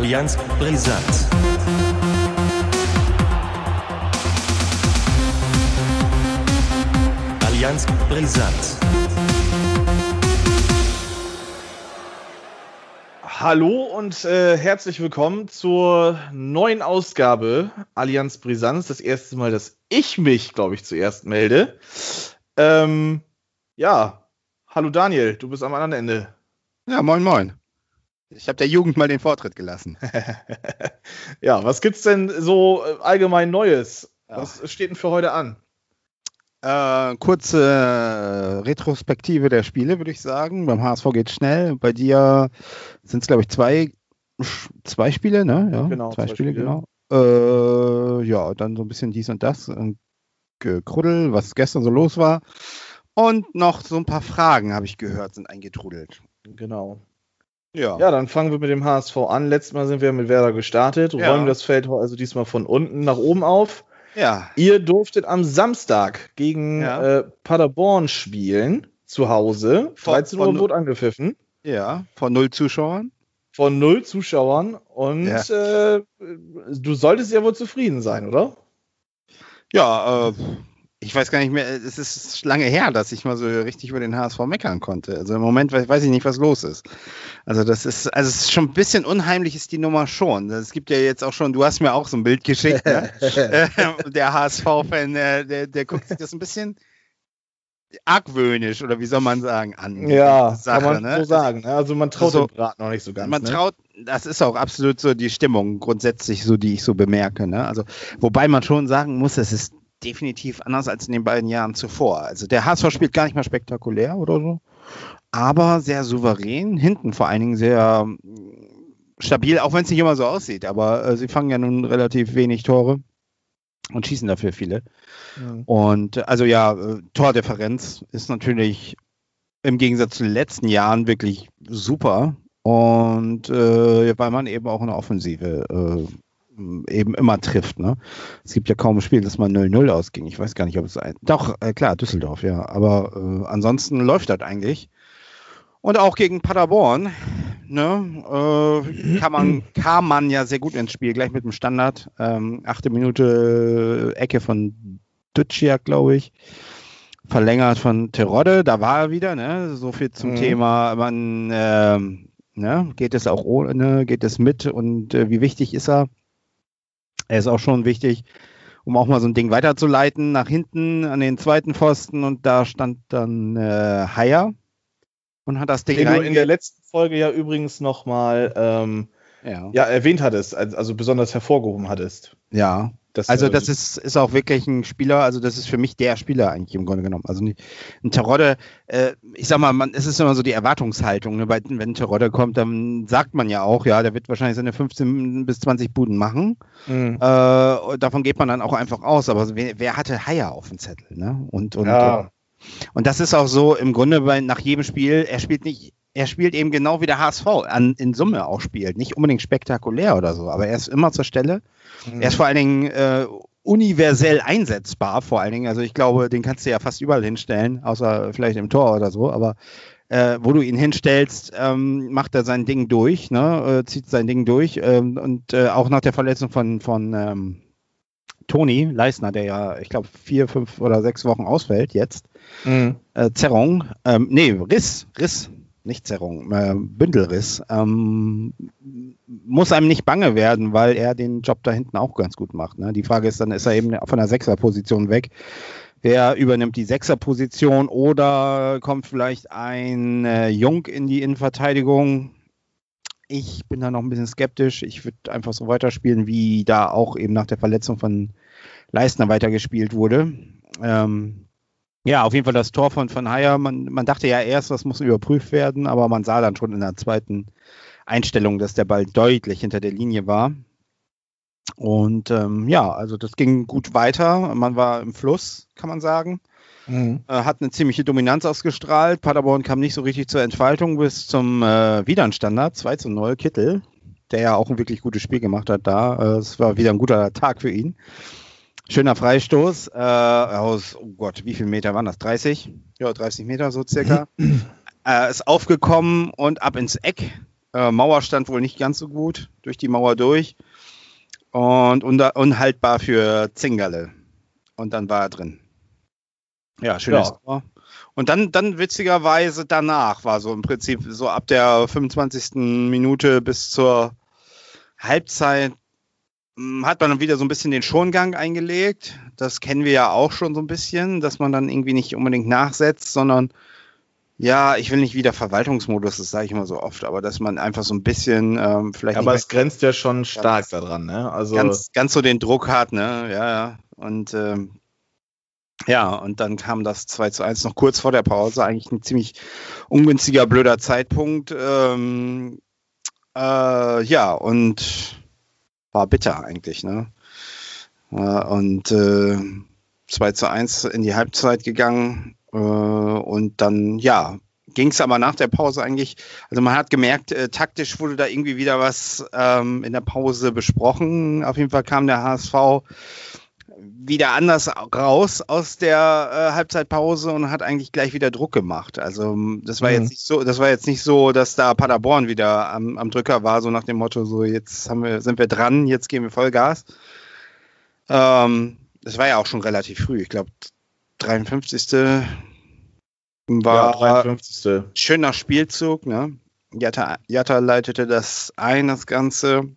Allianz Brisant. Allianz Brisant. Hallo und äh, herzlich willkommen zur neuen Ausgabe Allianz Brisanz. Das erste Mal, dass ich mich, glaube ich, zuerst melde. Ähm, ja, hallo Daniel, du bist am anderen Ende. Ja, moin, moin. Ich habe der Jugend mal den Vortritt gelassen. ja, was gibt's denn so äh, allgemein Neues? Was steht denn für heute an? Äh, kurze äh, Retrospektive der Spiele, würde ich sagen. Beim HSV geht schnell. Bei dir sind es, glaube ich, zwei, zwei Spiele, ne? Ja, Genau, zwei, zwei Spiele, Spiele. genau. Äh, ja, dann so ein bisschen dies und das. Und Kruddel, was gestern so los war. Und noch so ein paar Fragen, habe ich gehört, sind eingetrudelt. Genau. Ja. Ja, dann fangen wir mit dem HSV an. Letztes Mal sind wir mit Werder gestartet, Ja. räumen das Feld also diesmal von unten nach oben auf. ja. Ihr durftet am Samstag gegen Ja. äh, Paderborn spielen, zu Hause. Von- 13 Uhr wurde angepfiffen. Ja, von null Zuschauern. Von null Zuschauern. Und äh, du solltest ja wohl zufrieden sein, oder? Ja, äh, ich weiß gar nicht mehr, es ist lange her, dass ich mal so richtig über den HSV meckern konnte. Also im Moment weiß, ich nicht, was los ist. Also das ist, also es ist schon ein bisschen unheimlich ist die Nummer schon. Es gibt ja jetzt auch schon, du hast mir auch so ein Bild geschickt, ne? äh, der HSV-Fan, der, der guckt sich das ein bisschen argwöhnisch oder wie soll man sagen an. Ja, Sache, kann man ne? so sagen. ne? Also man traut So- dem Brat noch nicht so ganz. Man ne? traut, das ist auch absolut so die Stimmung grundsätzlich so, die ich so bemerke. Ne? Also, wobei man schon sagen muss, es ist definitiv anders als in den beiden Jahren zuvor. Also der HSV spielt gar nicht mal spektakulär oder so, aber sehr souverän, hinten vor allen Dingen sehr mm, stabil, auch wenn es nicht immer so aussieht. Aber äh, sie fangen ja nun relativ wenig Tore und schießen dafür viele. Mhm. Und äh, also ja, äh, Tordifferenz ist natürlich im Gegensatz zu den letzten Jahren wirklich super. Und äh, weil man eben auch in der Offensive äh, eben immer trifft. Ne? Es gibt ja kaum ein Spiel, das mal 0-0 ausging. Ich weiß gar nicht, ob es ein. Doch, äh, klar, Düsseldorf, ja. Aber äh, ansonsten läuft das eigentlich. Und auch gegen Paderborn ne, äh, kann man, kam man ja sehr gut ins Spiel, gleich mit dem Standard. Ähm, achte Minute äh, Ecke von Duciak, glaube ich. Verlängert von Terodde, da war er wieder, ne? So viel zum Mhm. Thema, man, ähm, ne? geht es auch ohne, geht es mit und äh, wie wichtig ist er? Er ist auch schon wichtig, um auch mal so ein Ding weiterzuleiten, nach hinten an den zweiten Pfosten und da stand dann äh, Haier und hat das Ding Den du in der letzten Folge ja übrigens nochmal ähm, ja. ja, erwähnt hattest, also besonders hervorgehoben hattest. ja. Dass Also er- das ist, ist auch wirklich ein Spieler, also das ist für mich der Spieler eigentlich im Grunde genommen. Also ein Terodde, äh, ich sag mal, man, es ist immer so die Erwartungshaltung. Ne? Bei, wenn ein Terodde kommt, dann sagt man ja auch, ja, der wird wahrscheinlich seine 15 bis 20 Buden machen. Mhm. Äh, und davon geht man dann auch einfach aus. Aber wer, wer hatte Haier auf dem Zettel? Ne? Und, und, Ja. äh, und das ist auch so im Grunde bei, nach jedem Spiel, er spielt nicht, er spielt eben genau wie der HSV an, in Summe auch spielt. Nicht unbedingt spektakulär oder so, aber er ist immer zur Stelle. Mhm. Er ist vor allen Dingen äh, universell einsetzbar, vor allen Dingen. Also ich glaube, den kannst du ja fast überall hinstellen, außer vielleicht im Tor oder so, aber äh, wo du ihn hinstellst, ähm, macht er sein Ding durch, ne? äh, zieht sein Ding durch. Ähm, und äh, auch nach der Verletzung von, von ähm, Toni Leisner, der ja, ich glaube, vier, fünf oder sechs Wochen ausfällt jetzt, Mhm. äh, Zerrung, ähm, nee, Riss, Riss, nicht Zerrung, äh, Bündelriss, ähm, muss einem nicht bange werden, weil er den Job da hinten auch ganz gut macht. Ne? Die Frage ist dann, ist er eben von der Sechserposition weg? Wer übernimmt die Sechserposition oder kommt vielleicht ein äh, Jung in die Innenverteidigung? Ich bin da noch ein bisschen skeptisch. Ich würde einfach so weiterspielen, wie da auch eben nach der Verletzung von Leistner weitergespielt wurde. Ähm, ja, auf jeden Fall das Tor von Van Heyer. Man, man dachte ja erst, das muss überprüft werden, aber man sah dann schon in der zweiten Einstellung, dass der Ball deutlich hinter der Linie war. Und ähm, ja, also das ging gut weiter. Man war im Fluss, kann man sagen. Mhm. Äh, hat eine ziemliche Dominanz ausgestrahlt. Paderborn kam nicht so richtig zur Entfaltung bis zum äh, Wiederanstandard, 2 zu 0, Kittel, der ja auch ein wirklich gutes Spiel gemacht hat da. Äh, Es war wieder ein guter Tag für ihn. Schöner Freistoß äh, aus, oh Gott, wie viele Meter waren das? 30? Ja, 30 Meter so circa. äh, ist aufgekommen und ab ins Eck. Äh, Mauer stand wohl nicht ganz so gut, durch die Mauer durch. Und unter, unhaltbar für Zingerle. Und dann war er drin. Ja, schönes ja. Tor. Und dann, dann witzigerweise danach war so im Prinzip so ab der 25. Minute bis zur Halbzeit hat man dann wieder so ein bisschen den Schongang eingelegt. Das kennen wir ja auch schon so ein bisschen, dass man dann irgendwie nicht unbedingt nachsetzt, sondern ja, ich will nicht wieder Verwaltungsmodus, das sage ich immer so oft, aber dass man einfach so ein bisschen ähm, vielleicht. Ja, aber es grenzt ja schon stark daran, ne? Also ganz, ganz so den Druck hat, ne? Ja, ja. Und ähm, ja, und dann kam das 2 zu 1 noch kurz vor der Pause, eigentlich ein ziemlich ungünstiger, blöder Zeitpunkt. Ähm, äh, ja, und war bitter eigentlich, ne? Und äh, 2 zu 1 in die Halbzeit gegangen. Äh, und dann, ja, ging es aber nach der Pause eigentlich, also man hat gemerkt, äh, taktisch wurde da irgendwie wieder was ähm, in der Pause besprochen. Auf jeden Fall kam der HSV wieder anders raus aus der äh, Halbzeitpause und hat eigentlich gleich wieder Druck gemacht. Also das war mhm. jetzt nicht so, das war jetzt nicht so, dass da Paderborn wieder am, am Drücker war, so nach dem Motto, so jetzt haben wir, sind wir dran, jetzt geben wir Vollgas. Ähm, das war ja auch schon relativ früh. Ich glaube, 53. war ja, 53. schöner Spielzug. Ne? Jatta, Jatta leitete das ein, das Ganze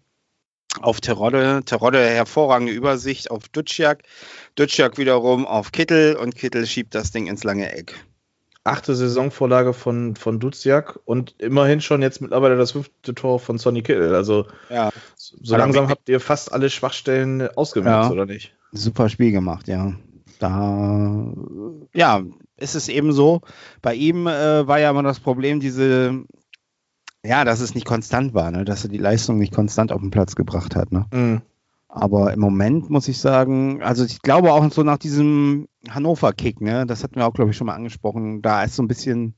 auf Terodde. Terodde hervorragende Übersicht auf Duciak. Duciak wiederum auf Kittel und Kittel schiebt das Ding ins lange Eck. Achte Saisonvorlage von, von Duciak und immerhin schon jetzt mittlerweile das fünfte Tor von Sonny Kittel. Also ja. so langsam habt ihr fast alle Schwachstellen ausgemerzt, ja. oder nicht? Super Spiel gemacht, ja. Da ja, ist es eben so. Bei ihm äh, war ja immer das Problem, diese ja, dass es nicht konstant war, ne? dass er die Leistung nicht konstant auf den Platz gebracht hat. Ne? Mhm. Aber im Moment muss ich sagen, also ich glaube auch so nach diesem Hannover-Kick, ne, das hatten wir auch, glaube ich, schon mal angesprochen, da ist so ein bisschen,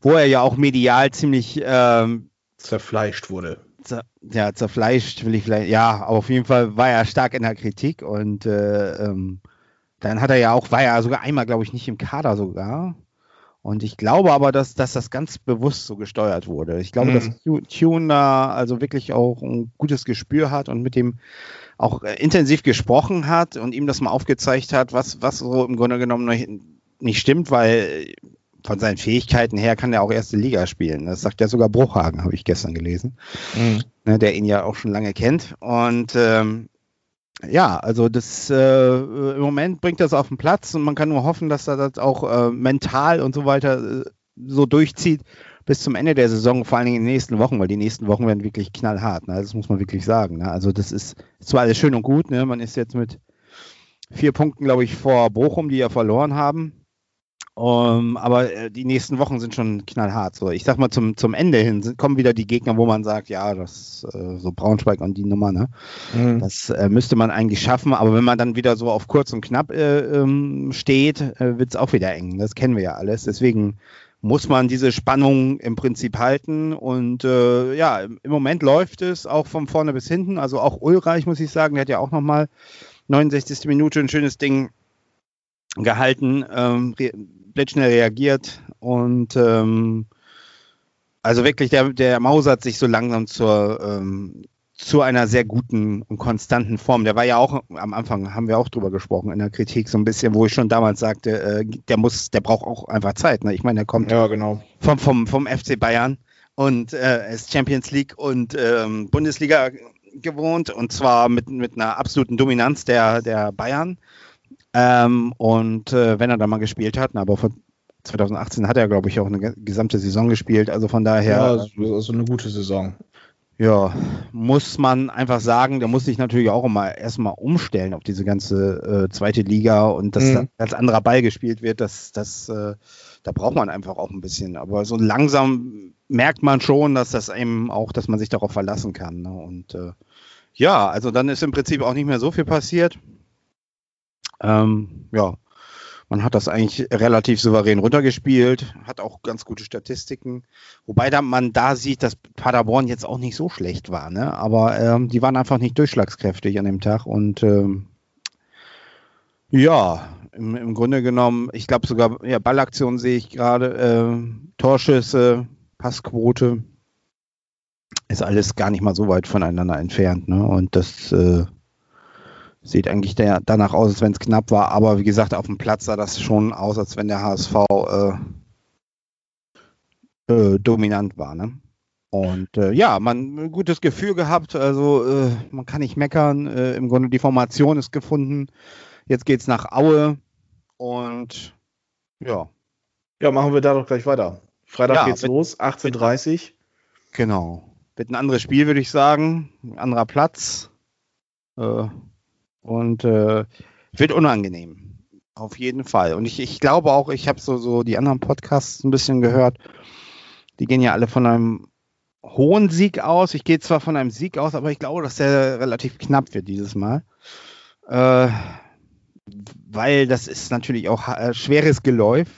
wo er ja auch medial ziemlich ähm, zerfleischt wurde. Zer, ja, zerfleischt will ich vielleicht, ja, aber auf jeden Fall war er stark in der Kritik und äh, ähm, dann hat er ja auch, war er sogar einmal, glaube ich, nicht im Kader sogar. Und ich glaube aber, dass, dass das ganz bewusst so gesteuert wurde. Ich glaube, mhm. dass Tune da also wirklich auch ein gutes Gespür hat und mit dem auch äh, intensiv gesprochen hat und ihm das mal aufgezeigt hat, was, was so im Grunde genommen nicht stimmt, weil von seinen Fähigkeiten her kann er auch erste Liga spielen. Das sagt ja sogar Bruchhagen, habe ich gestern gelesen, mhm. ne, der ihn ja auch schon lange kennt. Und ähm, ja, also das äh, im Moment bringt das auf den Platz und man kann nur hoffen, dass er das auch äh, mental und so weiter äh, so durchzieht bis zum Ende der Saison, vor allen Dingen in den nächsten Wochen, weil die nächsten Wochen werden wirklich knallhart. Ne? Das muss man wirklich sagen. Ne? Also das ist zwar alles schön und gut, ne? man ist jetzt mit vier Punkten, glaube ich, vor Bochum, die ja verloren haben. Um, aber äh, die nächsten Wochen sind schon knallhart. So, ich sag mal, zum, zum Ende hin sind, kommen wieder die Gegner, wo man sagt, ja, das äh, so Braunschweig und die Nummer, ne? Mhm. Das äh, müsste man eigentlich schaffen, aber wenn man dann wieder so auf kurz und knapp äh, ähm, steht, äh, wird es auch wieder eng. Das kennen wir ja alles. Deswegen muss man diese Spannung im Prinzip halten. Und äh, ja, im Moment läuft es auch von vorne bis hinten. Also auch Ulreich, muss ich sagen, der hat ja auch nochmal 69. Minute ein schönes Ding gehalten. Ähm, blitzschnell reagiert und ähm, also wirklich, der, der Maus hat sich so langsam zur, ähm, zu einer sehr guten und konstanten Form. Der war ja auch am Anfang, haben wir auch drüber gesprochen, in der Kritik so ein bisschen, wo ich schon damals sagte, äh, der muss, der braucht auch einfach Zeit. Ne? Ich meine, der kommt ja, genau. vom, vom, vom FC Bayern und äh, ist Champions League und ähm, Bundesliga gewohnt und zwar mit, mit einer absoluten Dominanz der, der Bayern. Ähm, und äh, wenn er da mal gespielt hat, aber von 2018 hat er, glaube ich, auch eine gesamte Saison gespielt. Also von daher. Ja, also eine gute Saison. Ja, muss man einfach sagen, da muss sich natürlich auch immer erstmal umstellen auf diese ganze äh, zweite Liga und dass mhm. da ganz anderer Ball gespielt wird, das, das, äh, da braucht man einfach auch ein bisschen. Aber so langsam merkt man schon, dass das eben auch, dass man sich darauf verlassen kann. Ne? Und äh, ja, also dann ist im Prinzip auch nicht mehr so viel passiert. Ähm, ja, man hat das eigentlich relativ souverän runtergespielt, hat auch ganz gute Statistiken. Wobei da man da sieht, dass Paderborn jetzt auch nicht so schlecht war, ne? Aber ähm, die waren einfach nicht durchschlagskräftig an dem Tag und ähm, ja, im, im, Grunde genommen, ich glaube sogar, ja, Ballaktionen sehe ich gerade, äh, Torschüsse, Passquote. ist alles gar nicht mal so weit voneinander entfernt. Ne? Und das äh, sieht eigentlich der, danach aus, als wenn es knapp war. Aber wie gesagt, auf dem Platz sah das schon aus, als wenn der HSV äh, äh, dominant war. Ne? Und äh, ja, man ein gutes Gefühl gehabt. Also äh, man kann nicht meckern. Äh, Im Grunde die Formation ist gefunden. Jetzt geht es nach Aue. Und ja. Ja, machen wir da doch gleich weiter. Freitag Ja, geht's mit- los, 18.30 Genau. Wird ein anderes Spiel, würde ich sagen. Ein anderer Platz. Äh, und äh, wird unangenehm. Auf jeden Fall. Und ich, ich glaube auch, ich habe so, so die anderen Podcasts ein bisschen gehört. Die gehen ja alle von einem hohen Sieg aus. Ich gehe zwar von einem Sieg aus, aber ich glaube, dass der relativ knapp wird dieses Mal. Äh, weil das ist natürlich auch äh, schweres Geläuf.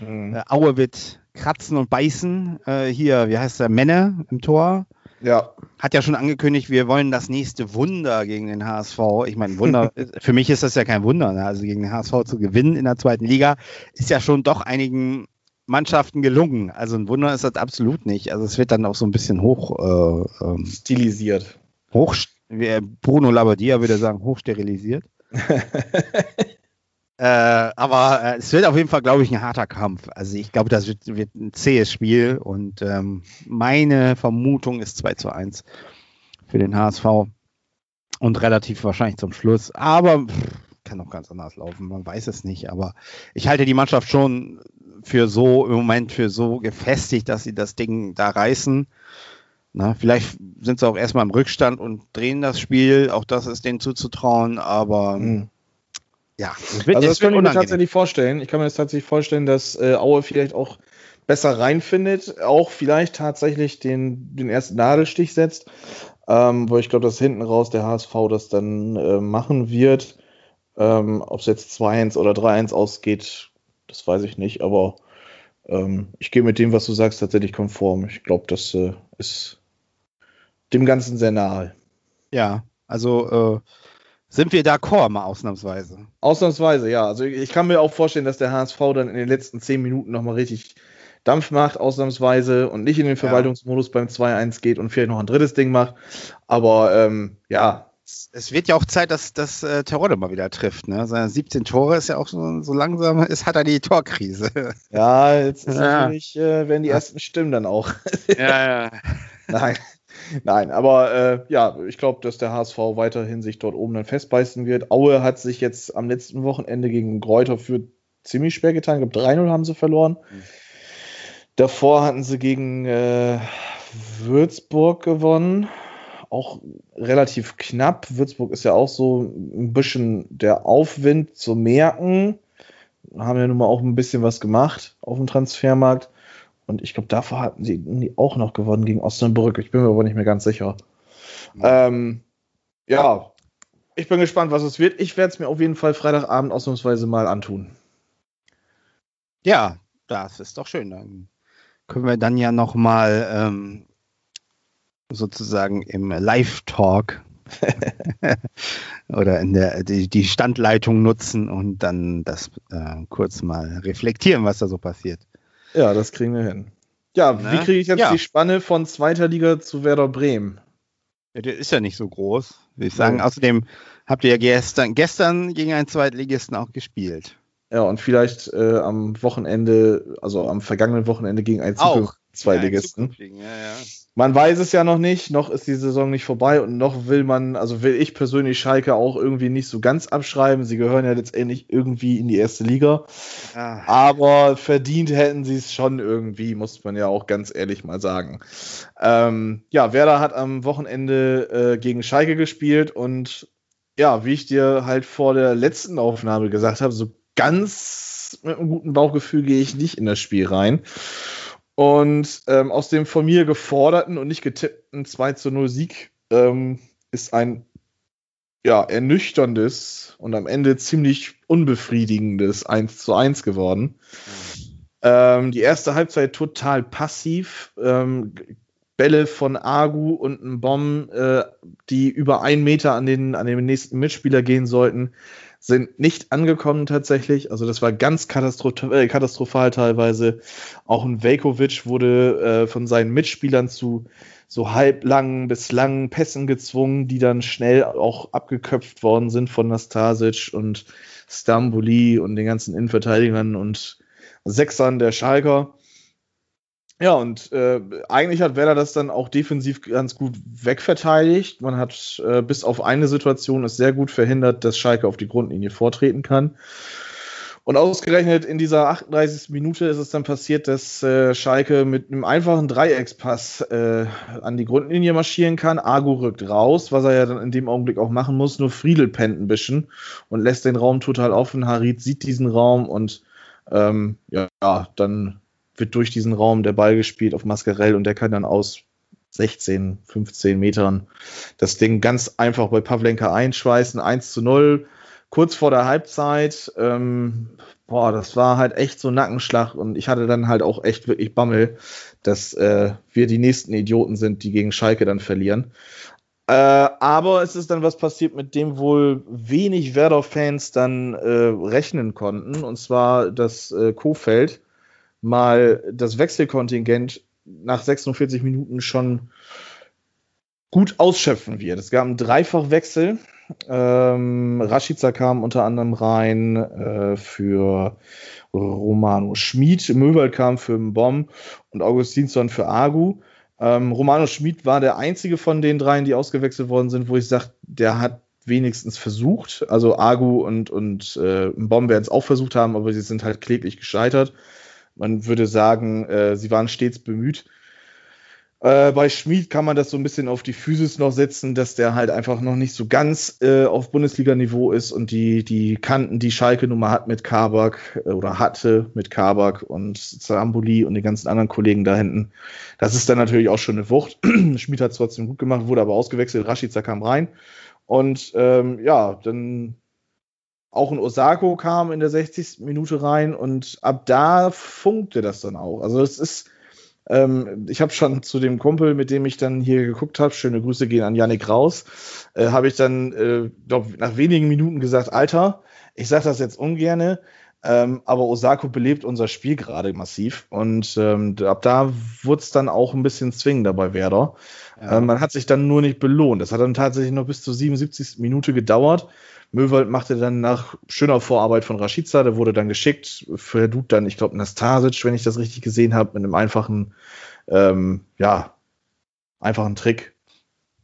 Mhm. Äh, Aue wird kratzen und beißen. Äh, hier, wie heißt der? Menne im Tor. Ja, Hat ja schon angekündigt, wir wollen das nächste Wunder gegen den HSV. Ich meine, Wunder, für mich ist das ja kein Wunder. Ne? Also gegen den HSV zu gewinnen in der zweiten Liga ist ja schon doch einigen Mannschaften gelungen. Also ein Wunder ist das absolut nicht. Also es wird dann auch so ein bisschen hoch, äh, ähm, stilisiert. hoch wie Bruno Labbadia würde sagen, hochsterilisiert. Äh, aber äh, es wird auf jeden Fall, glaube ich, ein harter Kampf. Also ich glaube, das wird, wird ein zähes Spiel und ähm, meine Vermutung ist 2 zu 1 für den HSV und relativ wahrscheinlich zum Schluss. Aber pff, kann auch ganz anders laufen, man weiß es nicht. Aber ich halte die Mannschaft schon für so im Moment für so gefestigt, dass sie das Ding da reißen. Na, vielleicht sind sie auch erstmal im Rückstand und drehen das Spiel. Auch das ist denen zuzutrauen, aber Mhm. Ja, es wird, Also das kann ich mir tatsächlich vorstellen. Ich kann mir das tatsächlich vorstellen, dass äh, Aue vielleicht auch besser reinfindet, auch vielleicht tatsächlich den, den ersten Nadelstich setzt. Ähm, wo ich glaube, dass hinten raus der HSV das dann äh, machen wird. Ähm, Ob es jetzt 2-1 oder 3-1 ausgeht, das weiß ich nicht, aber ähm, ich gehe mit dem, was du sagst, tatsächlich konform. Ich glaube, das äh, ist dem Ganzen sehr nahe. Ja, also äh, sind wir d'accord mal ausnahmsweise. Ausnahmsweise, ja. Also ich kann mir auch vorstellen, dass der HSV dann in den letzten zehn Minuten nochmal richtig Dampf macht, ausnahmsweise, und nicht in den Verwaltungsmodus beim 2-1 geht und vielleicht noch ein drittes Ding macht. Aber ähm, ja, Es, es wird ja auch Zeit, dass, dass äh, Terodde mal wieder trifft. Ne? Seine 17 Tore ist ja auch so, so langsam, ist, hat er die Torkrise. ja, jetzt ist Ja. natürlich, äh, werden die ersten Stimmen dann auch. ja, ja. Nein. Nein, aber äh, ja, ich glaube, dass der HSV weiterhin sich dort oben dann festbeißen wird. Aue hat sich jetzt am letzten Wochenende gegen Gräuter für ziemlich schwer getan. Ich glaube, 3-0 haben sie verloren. Davor hatten sie gegen äh, Würzburg gewonnen. Auch relativ knapp. Würzburg ist ja auch so ein bisschen der Aufwind zu merken. Haben ja nun mal auch ein bisschen was gemacht auf dem Transfermarkt. Und ich glaube, davor hatten sie auch noch gewonnen gegen Osnabrück. Ich bin mir aber nicht mehr ganz sicher. Ähm, ja, ich bin gespannt, was es wird. Ich werde es mir auf jeden Fall Freitagabend ausnahmsweise mal antun. ja, das ist doch schön. Dann können wir dann ja noch mal ähm, sozusagen im Live-Talk oder in der die, die Standleitung nutzen und dann das äh, kurz mal reflektieren, was da so passiert. Ja, das kriegen wir hin. Ja, Ne? wie kriege ich jetzt Ja. die Spanne von zweiter Liga zu Werder Bremen? Ja, der ist ja nicht so groß, würde ich sagen. Außerdem habt ihr ja gestern, gestern gegen einen Zweitligisten auch gespielt. Ja, und vielleicht äh, am Wochenende, also am vergangenen Wochenende gegen einen Zweitligisten. Ja, ja, ja. Man weiß es ja noch nicht, noch ist die Saison nicht vorbei und noch will man, also will ich persönlich Schalke auch irgendwie nicht so ganz abschreiben. Sie gehören ja letztendlich irgendwie in die erste Liga. Ah, Aber verdient hätten sie es schon irgendwie, muss man ja auch ganz ehrlich mal sagen. Ähm, ja, Werder hat am Wochenende äh, gegen Schalke gespielt und ja, wie ich dir halt vor der letzten Aufnahme gesagt habe, so ganz mit einem guten Bauchgefühl gehe ich nicht in das Spiel rein. Und ähm, aus dem von mir geforderten und nicht getippten 2 zu 0 Sieg ähm, ist ein ja, ernüchterndes und am Ende ziemlich unbefriedigendes 1 zu 1 geworden. Ähm, die erste Halbzeit total passiv. Ähm, Bälle von Agu und ein Bomb, äh, die über einen Meter an den, an den nächsten Mitspieler gehen sollten, sind nicht angekommen tatsächlich. Also das war ganz äh, katastrophal teilweise. Auch ein Velkovic wurde äh, von seinen Mitspielern zu so halblangen bis langen Pässen gezwungen, die dann schnell auch abgeköpft worden sind von Nastasic und Stambuli und den ganzen Innenverteidigern und Sechsern der Schalker. Ja, und äh, eigentlich hat Werder das dann auch defensiv ganz gut wegverteidigt. Man hat äh, bis auf eine Situation es sehr gut verhindert, dass Schalke auf die Grundlinie vortreten kann. Und ausgerechnet in dieser 38. Minute ist es dann passiert, dass äh, Schalke mit einem einfachen Dreieckspass äh, an die Grundlinie marschieren kann. Argo rückt raus, was er ja dann in dem Augenblick auch machen muss. Nur Friedel pennt ein bisschen und lässt den Raum total offen. Harit sieht diesen Raum und ähm, ja, dann wird durch diesen Raum der Ball gespielt auf Mascarell und der kann dann aus 16, 15 Metern das Ding ganz einfach bei Pavlenka einschweißen. 1 zu 0, kurz vor der Halbzeit. Ähm, boah, das war halt echt so ein Nackenschlag und ich hatte dann halt auch echt wirklich Bammel, dass äh, wir die nächsten Idioten sind, die gegen Schalke dann verlieren. Äh, aber es ist dann was passiert, mit dem wohl wenig Werder-Fans dann äh, rechnen konnten. Und zwar, dass äh, Kofeld mal das Wechselkontingent nach 46 Minuten schon gut ausschöpfen wird. Es gab einen Dreifachwechsel. Ähm, Rashica kam unter anderem rein äh, für Romano Schmid, Möwald kam für Bomb und Augustinsson für Agu. Ähm, Romano Schmid war der einzige von den dreien, die ausgewechselt worden sind, wo ich sage, der hat wenigstens versucht. Also Agu und, und äh, Bomb werden es auch versucht haben, aber sie sind halt kläglich gescheitert. Man würde sagen, äh, sie waren stets bemüht. Äh, bei Schmid kann man das so ein bisschen auf die Physis noch setzen, dass der halt einfach noch nicht so ganz äh, auf Bundesliga-Niveau ist und die, die Kanten, die Schalke Nummer hat mit Kabak äh, oder hatte mit Kabak und Zambuli und den ganzen anderen Kollegen da hinten. Das ist dann natürlich auch schon eine Wucht. Schmid hat es trotzdem gut gemacht, wurde aber ausgewechselt. Rashica kam rein. Und ähm, ja, dann auch ein Osako kam in der 60. Minute rein und ab da funkte das dann auch. Also es ist, ähm, ich habe schon zu dem Kumpel, mit dem ich dann hier geguckt habe, schöne Grüße gehen an Yannick raus, äh, habe ich dann, äh, glaub, nach wenigen Minuten gesagt, Alter, ich sage das jetzt ungerne, ähm, aber Osako belebt unser Spiel gerade massiv und ähm, ab da wurde es dann auch ein bisschen zwingender bei Werder. Ja. Ähm, man hat sich dann nur nicht belohnt. Das hat dann tatsächlich noch bis zur 77. Minute gedauert. Möwald machte dann nach schöner Vorarbeit von Rashica, der wurde dann geschickt, Dude dann, ich glaube, Nastasic, wenn ich das richtig gesehen habe, mit einem einfachen, ähm, ja, einfachen Trick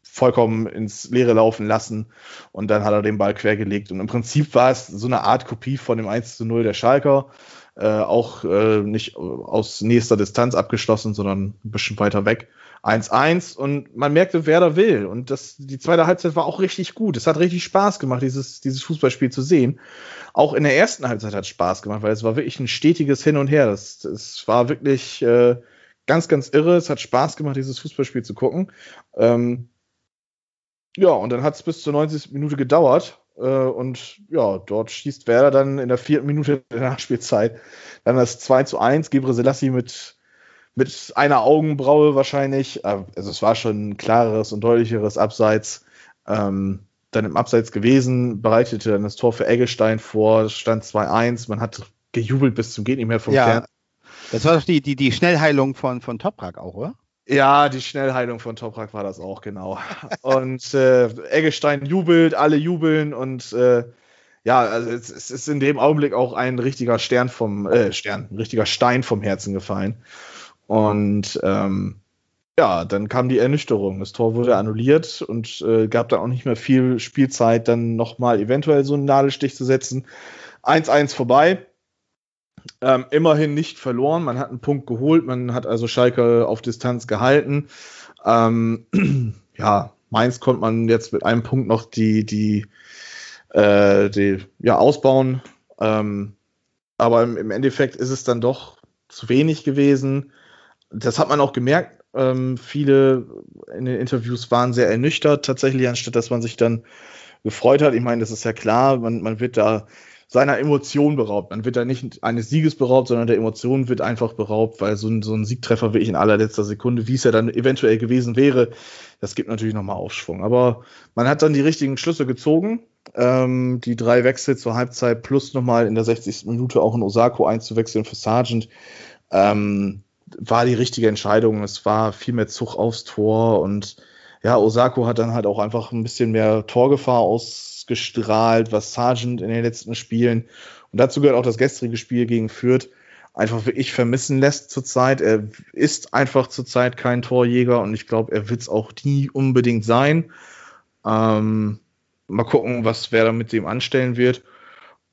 vollkommen ins Leere laufen lassen und dann hat er den Ball quergelegt. Und im Prinzip war es so eine Art Kopie von dem 1 zu 0 der Schalker. Äh, auch äh, nicht aus nächster Distanz abgeschlossen, sondern ein bisschen weiter weg. 1-1 und man merkte, wer da will. Und das, die zweite Halbzeit war auch richtig gut. Es hat richtig Spaß gemacht, dieses, dieses Fußballspiel zu sehen. Auch in der ersten Halbzeit hat es Spaß gemacht, weil es war wirklich ein stetiges Hin und Her. Das, das war wirklich äh, ganz, ganz irre. Es hat Spaß gemacht, dieses Fußballspiel zu gucken. Ähm, ja, und dann hat es bis zur 90. Minute gedauert. Äh, und ja, dort schießt Werder dann in der vierten Minute der Nachspielzeit dann das 2 zu 1. Gebre Selassie mit mit einer Augenbraue wahrscheinlich. Äh, also es war schon ein klareres und deutlicheres Abseits. Ähm, dann im Abseits gewesen, bereitete dann das Tor für Eggestein vor, stand 2-1. Man hat gejubelt bis zum geht nicht mehr vom ja, Kern. Das war doch die, die, die Schnellheilung von, von Toprak auch, oder? Ja, die Schnellheilung von Toprak war das auch, genau. und äh, Eggestein jubelt, alle jubeln und äh, ja, also es, es, ist in dem Augenblick auch ein richtiger Stern vom äh, Stern, ein richtiger Stein vom Herzen gefallen. Und ähm, ja, dann kam die Ernüchterung. Das Tor wurde annulliert und äh, gab dann auch nicht mehr viel Spielzeit, dann nochmal eventuell so einen Nadelstich zu setzen. 1-1 vorbei. Ähm, immerhin nicht verloren. Man hat einen Punkt geholt. Man hat also Schalke auf Distanz gehalten. Ähm, ja, Mainz konnte man jetzt mit einem Punkt noch die, die, äh, die ja, ausbauen. Ähm, aber im, im Endeffekt ist es dann doch zu wenig gewesen das hat man auch gemerkt. Ähm, viele in den Interviews waren sehr ernüchtert tatsächlich, anstatt dass man sich dann gefreut hat. Ich meine, das ist ja klar, man, man wird da seiner Emotion beraubt. Man wird da nicht eines Sieges beraubt, sondern der Emotion wird einfach beraubt, weil so ein, so ein Siegtreffer wirklich in allerletzter Sekunde, wie es ja dann eventuell gewesen wäre, das gibt natürlich nochmal Aufschwung. Aber man hat dann die richtigen Schlüsse gezogen. Ähm, die drei Wechsel zur Halbzeit plus nochmal in der 60. Minute auch in Osako einzuwechseln für Sargent. Ähm, war die richtige Entscheidung. Es war viel mehr Zug aufs Tor und ja, Osako hat dann halt auch einfach ein bisschen mehr Torgefahr ausgestrahlt, was Sargent in den letzten Spielen und dazu gehört auch das gestrige Spiel gegen Fürth einfach wirklich vermissen lässt zurzeit. Er ist einfach zurzeit kein Torjäger und ich glaube, er wird es auch nie unbedingt sein. Ähm, mal gucken, was wer da mit dem anstellen wird.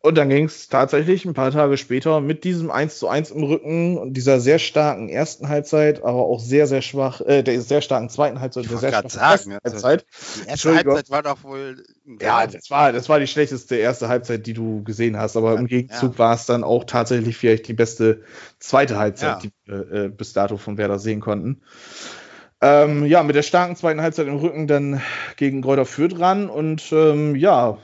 Und dann ging es tatsächlich ein paar Tage später mit diesem 1 zu 1 im Rücken und dieser sehr starken ersten Halbzeit, aber auch sehr, sehr schwach, äh, der sehr starken zweiten Halbzeit, ich der sehr schwachen sagen, also Halbzeit. Die erste Halbzeit war doch wohl. Ja, das war, das war die schlechteste erste Halbzeit, die du gesehen hast, aber ja, im Gegenzug ja. war es dann auch tatsächlich vielleicht die beste zweite Halbzeit, ja. die wir äh, bis dato von Werder sehen konnten. Ähm, ja, mit der starken zweiten Halbzeit im Rücken dann gegen Gräuter Fürth ran und ähm, ja,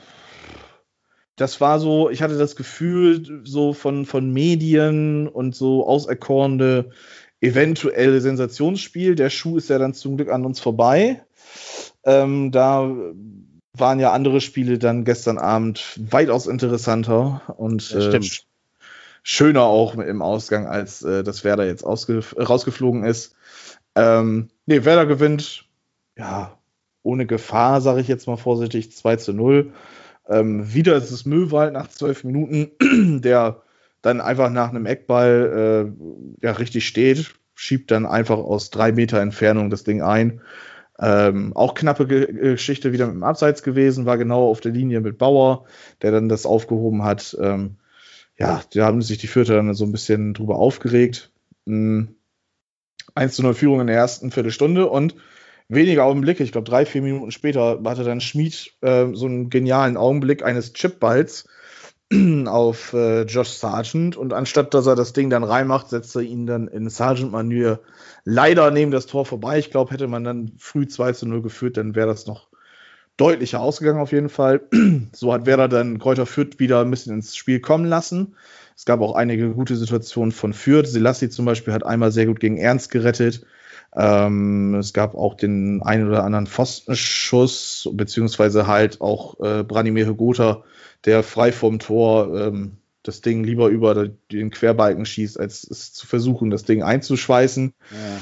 das war so, ich hatte das Gefühl, so von, von Medien und so auserkorene eventuelle Sensationsspiel. Der Schuh ist ja dann zum Glück an uns vorbei. Ähm, da waren ja andere Spiele dann gestern Abend weitaus interessanter und äh, schöner auch im Ausgang, als äh, das Werder jetzt rausgeflogen ist. Ähm, nee, Werder gewinnt, ja, ohne Gefahr, sage ich jetzt mal vorsichtig, 2 zu 0. Ähm, wieder ist es Müllwald nach zwölf Minuten, der dann einfach nach einem Eckball äh, ja richtig steht, schiebt dann einfach aus drei Meter Entfernung das Ding ein. Ähm, auch knappe Ge Geschichte wieder mit dem Abseits gewesen, war genau auf der Linie mit Bauer, der dann das aufgehoben hat. Ähm, ja, da haben sich die Vierter dann so ein bisschen drüber aufgeregt. Mhm. 1 zu 0 Führung in der ersten Viertelstunde und wenige Augenblicke, ich glaube drei, vier Minuten später, hatte dann Schmid äh, so einen genialen Augenblick eines Chipballs auf äh, Josh Sargent und anstatt dass er das Ding dann reinmacht, setzt er ihn dann in Sargent-Manier leider neben das Tor vorbei. Ich glaube, hätte man dann früh 2 zu 0 geführt, dann wäre das noch deutlicher ausgegangen auf jeden Fall. so hat Werder dann Kräuter Fürth wieder ein bisschen ins Spiel kommen lassen. Es gab auch einige gute Situationen von Fürth. Selassie zum Beispiel hat einmal sehr gut gegen Ernst gerettet. Ähm, es gab auch den einen oder anderen Pfostenschuss, beziehungsweise halt auch äh, Branimir Hegota, der frei vom Tor ähm, das Ding lieber über den Querbalken schießt, als es zu versuchen, das Ding einzuschweißen. Ja.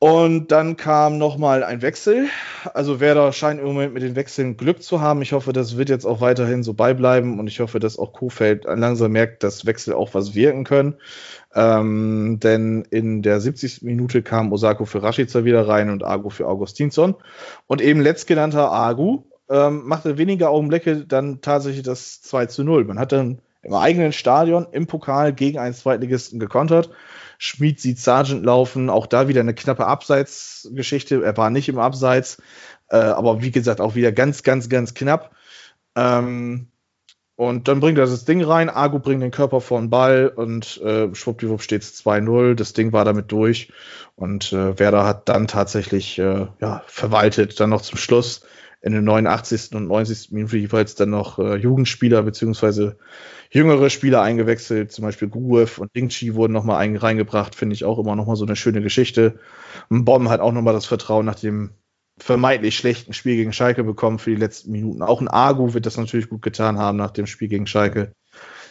Und dann kam nochmal ein Wechsel. Also Werder scheint im Moment mit den Wechseln Glück zu haben. Ich hoffe, das wird jetzt auch weiterhin so beibleiben und ich hoffe, dass auch Kofeld langsam merkt, dass Wechsel auch was wirken können. Ähm, denn in der 70. Minute kam Osako für Rashica wieder rein und Agu für Augustinsson. Und eben letztgenannter Agu ähm, machte weniger Augenblicke dann tatsächlich das 2 zu 0. Man hat dann im eigenen Stadion im Pokal gegen einen Zweitligisten gekontert. Schmid sieht Sargent laufen, auch da wieder eine knappe Abseitsgeschichte. Er war nicht im Abseits, äh, aber wie gesagt, auch wieder ganz, ganz, ganz knapp. Ähm, und dann bringt er das Ding rein, Agu bringt den Körper vor den Ball und äh, schwuppdiwupp steht es 2-0. Das Ding war damit durch und äh, Werder hat dann tatsächlich äh, ja, verwaltet, dann noch zum Schluss in den 89. und 90. Minute jeweils dann noch äh, Jugendspieler beziehungsweise jüngere Spieler eingewechselt, zum Beispiel Guev und Dingchi wurden nochmal reingebracht, finde ich auch immer nochmal so eine schöne Geschichte. Und Bomb hat auch nochmal das Vertrauen nach dem vermeintlich schlechten Spiel gegen Schalke bekommen für die letzten Minuten. Auch ein Agu wird das natürlich gut getan haben nach dem Spiel gegen Schalke,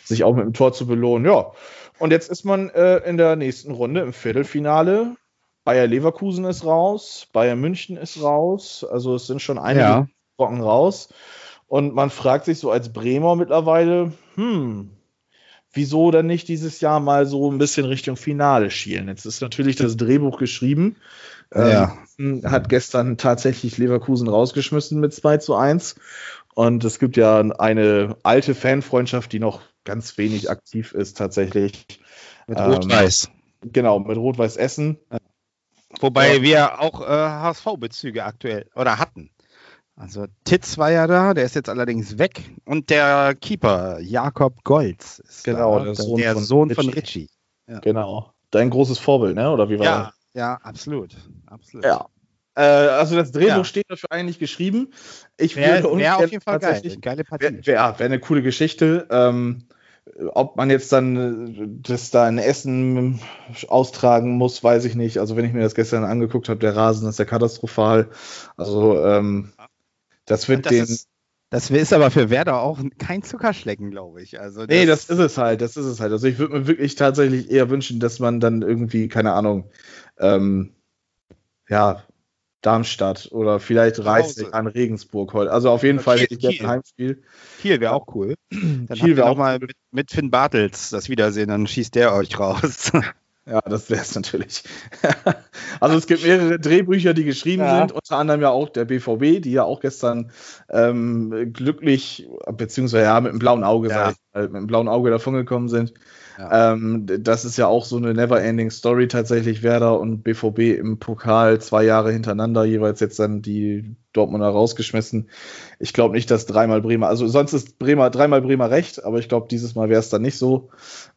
sich auch mit dem Tor zu belohnen. Ja, und jetzt ist man äh, in der nächsten Runde im Viertelfinale Bayer Leverkusen ist raus, Bayern München ist raus, also es sind schon einige ja. Brocken raus. Und man fragt sich so als Bremer mittlerweile, hm, wieso dann nicht dieses Jahr mal so ein bisschen Richtung Finale schielen? Jetzt ist natürlich das Drehbuch geschrieben. Ja. Ähm, hat gestern tatsächlich Leverkusen rausgeschmissen mit 2 zu 1. Und es gibt ja eine alte Fanfreundschaft, die noch ganz wenig aktiv ist tatsächlich. Mit Rot-Weiß. Ähm, genau, mit Rot-Weiß Essen. Wobei ja. wir auch äh, HSV-Bezüge aktuell oder hatten. Also Titz war ja da, der ist jetzt allerdings weg. Und der Keeper, Jakob Golz, ist genau, da, der Sohn, der von, Sohn von Richie. Ja. Genau. Dein großes Vorbild, ne? Oder wie war ja, das? Ja, absolut. absolut. Ja. Äh, also das Drehbuch Ja. steht dafür eigentlich geschrieben. Ich Wäre würde wär auf jeden Fall geil. Geile Partie. Wäre wär, ja, wär eine coole Geschichte. Ähm, ob man jetzt dann äh, das da in Essen austragen muss, weiß ich nicht. Also wenn ich mir das gestern angeguckt habe, der Rasen ist ja katastrophal. Also ähm, das wird das, den. ist, das ist aber für Werder auch kein Zuckerschlecken, glaube ich. Also nee, das ist es halt. Das ist es halt. Also ich würde mir wirklich tatsächlich eher wünschen, dass man dann irgendwie, keine Ahnung, ähm, ja, Darmstadt oder vielleicht Hause. an Regensburg heute. Also auf jeden Fall Kiel- hätte ich Kiel. ein Heimspiel. Kiel wäre auch cool. Dann Kiel Kiel wär wir auch mal mit, mit Finn Bartels das Wiedersehen, dann schießt der euch raus. Ja, das wäre es natürlich. also es gibt mehrere Drehbücher, die geschrieben Ja. sind, unter anderem ja auch der BVB, die ja auch gestern ähm, glücklich, beziehungsweise ja mit einem blauen Auge, Ja. mal, mit einem blauen Auge davongekommen sind. Ja. Ähm, das ist ja auch so eine never-ending Story tatsächlich, Werder und BVB im Pokal zwei Jahre hintereinander, jeweils jetzt dann die Dortmunder rausgeschmissen. Ich glaube nicht, dass dreimal Bremer, also sonst ist Bremer dreimal Bremer recht, aber ich glaube, dieses Mal wäre es dann nicht so.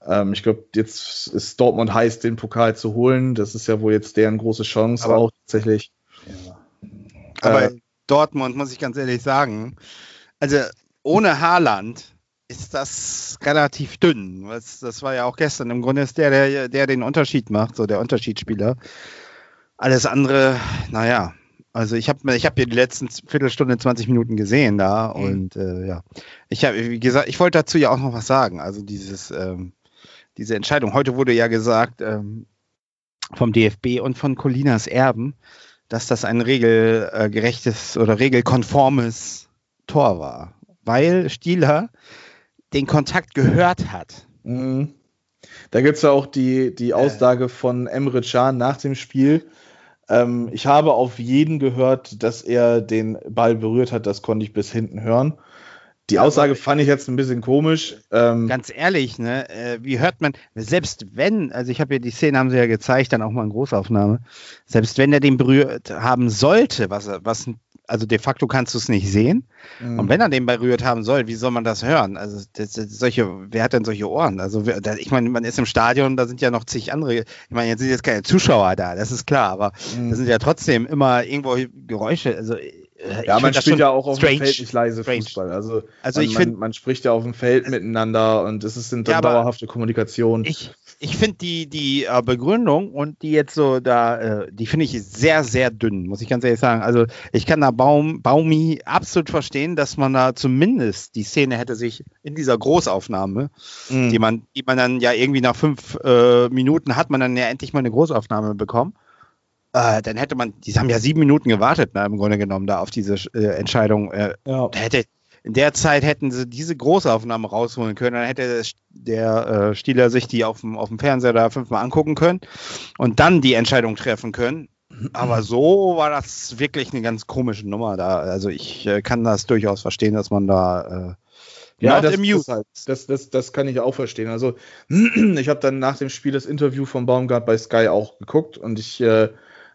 Ähm, ich glaube, jetzt ist Dortmund heiß, den Pokal zu holen. Das ist ja wohl jetzt deren große Chance Aber- auch tatsächlich. Aber Äh, Dortmund muss ich ganz ehrlich sagen, also ohne Haaland ist das relativ dünn. Das, das war ja auch gestern. Im Grunde ist der, der, der den Unterschied macht, so der Unterschiedsspieler. Alles andere, naja. Also ich habe ich hab hier die letzten Viertelstunde, 20 Minuten gesehen da Mhm. und äh, ja. Ich habe, wie gesagt, ich wollte dazu ja auch noch was sagen. Also dieses, ähm, diese Entscheidung. Heute wurde ja gesagt ähm, vom DFB und von Colinas Erben, dass das ein regelgerechtes oder regelkonformes Tor war, weil Stieler den Kontakt gehört hat. Mhm. Da gibt es ja auch die, die Aussage von Emre Can nach dem Spiel. Ähm, ich habe auf jeden gehört, dass er den Ball berührt hat. Das konnte ich bis hinten hören. Die Aussage fand ich jetzt ein bisschen komisch. Ähm, Ganz ehrlich, ne, äh, wie hört man, selbst wenn, also ich habe ja die Szene haben sie ja gezeigt, dann auch mal in Großaufnahme, selbst wenn er den berührt haben sollte, was er, was, also de facto kannst du es nicht sehen. mh. Und wenn er den berührt haben soll, wie soll man das hören? Also das, das, solche, wer hat denn solche Ohren? Also wer- da, ich meine, man ist im Stadion, da sind ja noch zig andere. Ich meine, jetzt sind jetzt keine Zuschauer da, das ist klar, aber Mhm. da sind ja trotzdem immer irgendwo Geräusche. Also äh, ich ja, man das spielt ja auch auf strange. dem Feld nicht leise Strange. Fußball. Also, Also man, ich finde, man, man spricht ja auf dem Feld miteinander und es ist eine Ja, dauerhafte Kommunikation. ich, ich finde die, die äh, Begründung und die jetzt so da, äh, die finde ich sehr, sehr dünn, muss ich ganz ehrlich sagen. Also ich kann da Baum, Baumi absolut verstehen, dass man da zumindest die Szene hätte sich in dieser Großaufnahme Mhm. die man, die man dann ja irgendwie nach fünf äh, Minuten hat man dann ja endlich mal eine Großaufnahme bekommen. Äh, dann hätte man, die haben ja sieben Minuten gewartet, ne, im Grunde genommen, da auf diese äh, Entscheidung. Äh, ja. da hätte, in der Zeit hätten sie diese Großaufnahme rausholen können, dann hätte der äh, Stieler sich die auf dem, auf dem Fernseher da fünfmal angucken können und dann die Entscheidung treffen können. Aber so war das wirklich eine ganz komische Nummer da. Also ich äh, kann das durchaus verstehen, dass man da äh, Ja, das, das, halt, das, das, das kann ich auch verstehen. Also, ich habe dann nach dem Spiel das Interview von Baumgart bei Sky auch geguckt und ich äh,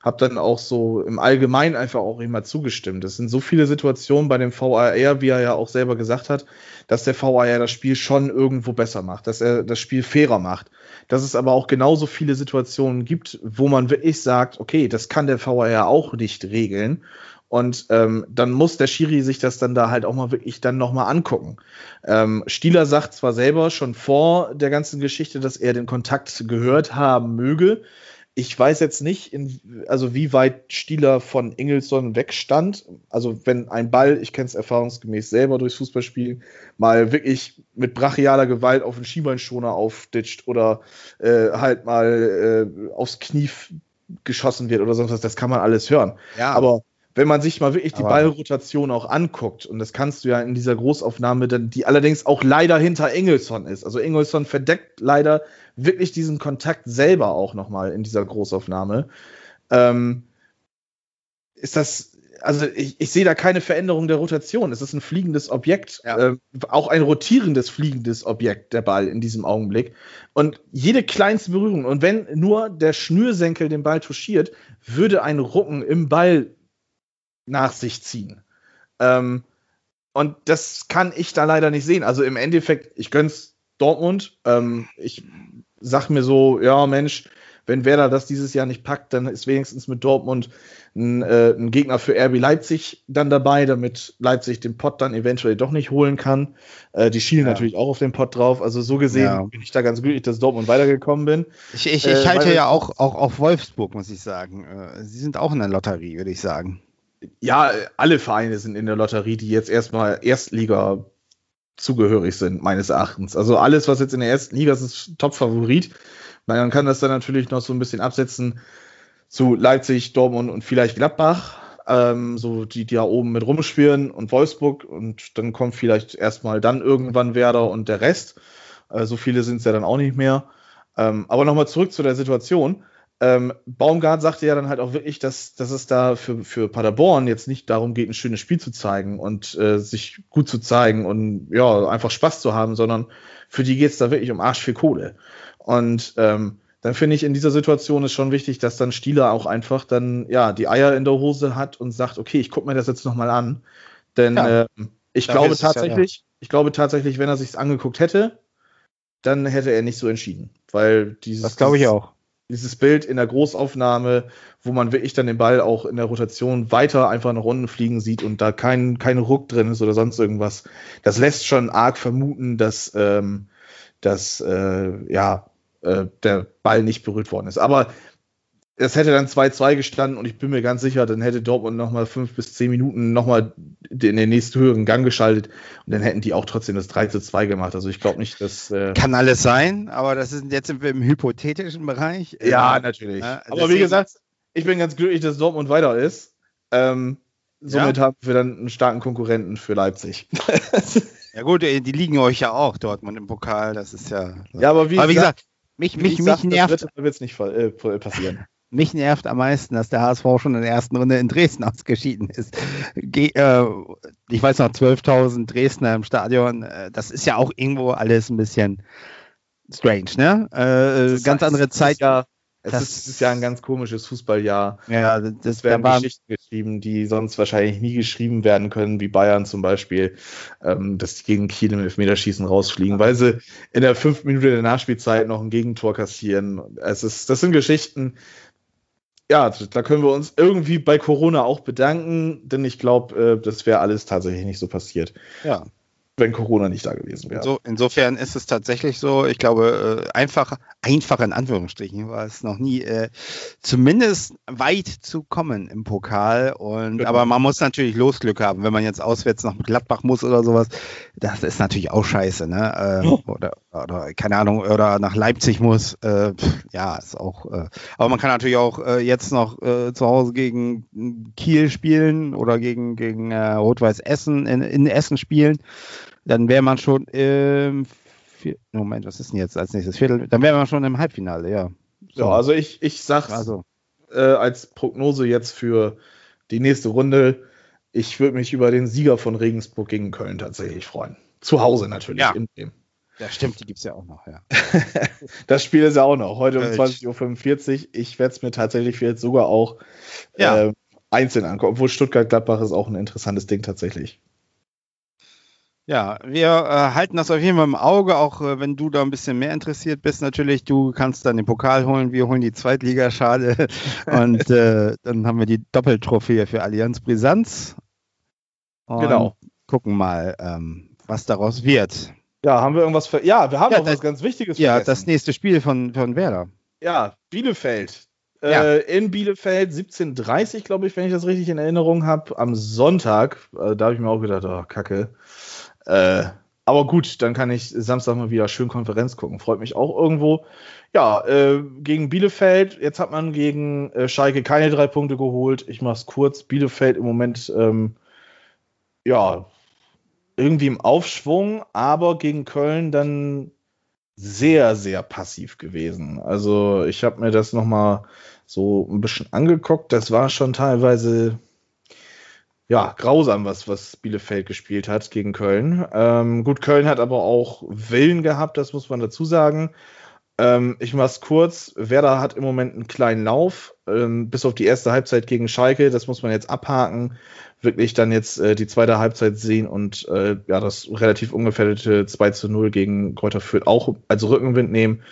habe dann auch so im Allgemeinen einfach auch immer zugestimmt. Es sind so viele Situationen bei dem VAR, wie er ja auch selber gesagt hat, dass der VAR das Spiel schon irgendwo besser macht, dass er das Spiel fairer macht. Dass es aber auch genauso viele Situationen gibt, wo man wirklich sagt, okay, das kann der VAR auch nicht regeln. Und ähm, dann muss der Schiri sich das dann da halt auch mal wirklich dann nochmal angucken. Ähm, Stieler sagt zwar selber schon vor der ganzen Geschichte, dass er den Kontakt gehört haben möge. Ich weiß jetzt nicht, in, also wie weit Stieler von Ingelsson wegstand. Also wenn ein Ball, ich kenne es erfahrungsgemäß selber durchs Fußballspielen, mal wirklich mit brachialer Gewalt auf den Schienbeinschoner aufditscht oder äh, halt mal äh, aufs Knie geschossen wird oder sonst was, das kann man alles hören. ja, Aber wenn man sich mal wirklich die Aber- Ballrotation auch anguckt, und das kannst du ja in dieser Großaufnahme, dann, die allerdings auch leider hinter Engelsson ist. Also Engelsson verdeckt leider wirklich diesen Kontakt selber auch nochmal in dieser Großaufnahme. Ähm, ist das, also ich, ich sehe da keine Veränderung der Rotation. Es ist ein fliegendes Objekt, Ja. ähm, auch ein rotierendes fliegendes Objekt, der Ball in diesem Augenblick. Und jede kleinste Berührung, und wenn nur der Schnürsenkel den Ball touchiert, würde ein Rucken im Ball nach sich ziehen. Ähm, und das kann ich da leider nicht sehen. Also im Endeffekt, ich gönn's Dortmund. Ähm, ich sag mir so, ja, Mensch, wenn Werder das dieses Jahr nicht packt, dann ist wenigstens mit Dortmund ein, äh, ein Gegner für RB Leipzig dann dabei, damit Leipzig den Pott dann eventuell doch nicht holen kann. Äh, die schielen Ja. natürlich auch auf den Pott drauf. Also so gesehen Ja. bin ich da ganz glücklich, dass Dortmund weitergekommen bin. Ich, ich, Äh, ich halte weil- ja auch, auch auf Wolfsburg, muss ich sagen. Äh, Sie sind auch in der Lotterie, würde ich sagen. Ja, alle Vereine sind in der Lotterie, die jetzt erstmal Erstliga zugehörig sind, meines Erachtens. Also alles, was jetzt in der ersten Liga ist, ist Top-Favorit. Man kann das dann natürlich noch so ein bisschen absetzen zu Leipzig, Dortmund und vielleicht Gladbach, ähm, so die, die da oben mit rumschwirren und Wolfsburg und dann kommt vielleicht erstmal dann irgendwann Werder und der Rest. Äh, so viele sind es ja dann auch nicht mehr. Ähm, aber nochmal zurück zu der Situation. Ähm, Baumgart sagte ja dann halt auch wirklich, dass, dass es da für, für Paderborn jetzt nicht darum geht, ein schönes Spiel zu zeigen und äh, sich gut zu zeigen und ja, einfach Spaß zu haben, sondern für die geht es da wirklich um Arsch für Kohle. Und ähm, dann finde ich in dieser Situation ist schon wichtig, dass dann Stieler auch einfach dann ja die Eier in der Hose hat und sagt, okay, ich gucke mir das jetzt nochmal an. Denn Ja. ähm, ich glaube es ja tatsächlich, ich glaube tatsächlich, wenn er sich's angeguckt hätte, dann hätte er nicht so entschieden. Weil dieses, Das glaube ich auch. Dieses Bild in der Großaufnahme, wo man wirklich dann den Ball auch in der Rotation weiter einfach nach unten fliegen sieht und da kein, kein Ruck drin ist oder sonst irgendwas, das lässt schon arg vermuten, dass, ähm, dass äh, ja, äh, der Ball nicht berührt worden ist. Aber es hätte dann 2-2 gestanden und ich bin mir ganz sicher, dann hätte Dortmund nochmal fünf bis zehn Minuten nochmal in den nächsten höheren Gang geschaltet und dann hätten die auch trotzdem das 3-2 gemacht. Also ich glaube nicht, dass. Äh, Kann alles sein, aber das ist jetzt sind wir im hypothetischen Bereich. Ja, Äh, natürlich. Ja, Aber wie gesagt, ich bin ganz glücklich, dass Dortmund weiter ist. Ähm, somit haben wir dann einen starken Konkurrenten für Leipzig. Ja gut, die liegen euch ja auch, Dortmund im Pokal, das ist ja. ja, aber wie, aber wie gesagt, mich, wie mich, ich mich, sag, nervt, das wird es nicht äh, passieren. Mich nervt am meisten, dass der HSV schon in der ersten Runde in Dresden ausgeschieden ist. Ge äh, ich weiß noch, 12.000 Dresdner im Stadion, äh, das ist ja auch irgendwo alles ein bisschen strange, ne? Äh, ganz andere es ist Zeit. Ja, es Das- ist, es ist ja ein ganz komisches Fußballjahr. Ja, das, Es da werden waren, Geschichten geschrieben, die sonst wahrscheinlich nie geschrieben werden können, wie Bayern zum Beispiel, ähm, dass die gegen Kiel im Elfmeterschießen rausfliegen, weil sie in der fünften Minute der Nachspielzeit noch ein Gegentor kassieren. Es ist, das sind Geschichten, ja, da können wir uns irgendwie bei Corona auch bedanken, denn ich glaube, äh, das wäre alles tatsächlich nicht so passiert, ja. wenn Corona nicht da gewesen wäre. So, insofern ist es tatsächlich so, ich glaube, äh, einfach, einfach in Anführungsstrichen war es noch nie, äh, zumindest weit zu kommen im Pokal. Und Genau. aber man muss natürlich Losglück haben, wenn man jetzt auswärts nach Gladbach muss oder sowas. Das ist natürlich auch scheiße, ne? Äh, Ja. oder, oder keine Ahnung, oder nach Leipzig muss. Äh, ja, ist auch. Äh, aber man kann natürlich auch äh, jetzt noch äh, zu Hause gegen Kiel spielen oder gegen gegen äh, Rot-Weiß Essen in, in Essen spielen dann wäre man schon im Vier Moment, was ist denn jetzt als nächstes Viertel? Dann wäre man schon im Halbfinale, ja. So, also ich, ich sag's also äh, als Prognose jetzt für die nächste Runde. Ich würde mich über den Sieger von Regensburg gegen Köln tatsächlich freuen. Zu Hause natürlich. Ja. In dem. Ja, stimmt, die gibt's ja auch noch, ja. Das Spiel ist ja auch noch. Heute um Kölsch. 20.45 Uhr. Ich werde es mir tatsächlich jetzt sogar auch Ja. äh, einzeln angucken. Obwohl Stuttgart-Gladbach ist auch ein interessantes Ding tatsächlich. Ja, wir äh, halten das auf jeden Fall im Auge, auch äh, wenn du da ein bisschen mehr interessiert bist. Natürlich, du kannst dann den Pokal holen, wir holen die Zweitliga, schade. Und äh, dann haben wir die Doppeltrophäe für Allianz Brisanz. Und Genau. Gucken mal, ähm, was daraus wird. Ja, haben wir irgendwas ver Ja, wir haben Ja, noch das- was ganz Wichtiges Ja, vergessen. das nächste Spiel von, von Werder. Ja, Bielefeld. Ja. Äh, in Bielefeld 17.30 glaube ich, wenn ich das richtig in Erinnerung habe, am Sonntag. Äh, da habe ich mir auch gedacht, oh, Kacke. Äh, aber gut, dann kann ich Samstag mal wieder schön Konferenz gucken. Freut mich auch irgendwo. Ja, äh, gegen Bielefeld. Jetzt hat man gegen äh, Schalke keine drei Punkte geholt. Ich mache es kurz. Bielefeld im Moment, ähm, ja, irgendwie im Aufschwung, aber gegen Köln dann sehr, sehr passiv gewesen. Also ich habe mir das nochmal so ein bisschen angeguckt. Das war schon teilweise ja, grausam, was, was Bielefeld gespielt hat gegen Köln. Ähm, gut, Köln hat aber auch Willen gehabt, das muss man dazu sagen. Ähm, ich mach's kurz. Werder hat im Moment einen kleinen Lauf, ähm, bis auf die erste Halbzeit gegen Schalke. Das muss man jetzt abhaken. Wirklich dann jetzt äh, die zweite Halbzeit sehen und äh, ja, das relativ ungefährdete 2 zu 0 gegen Kräuter Fürth auch als Rückenwind nehmen.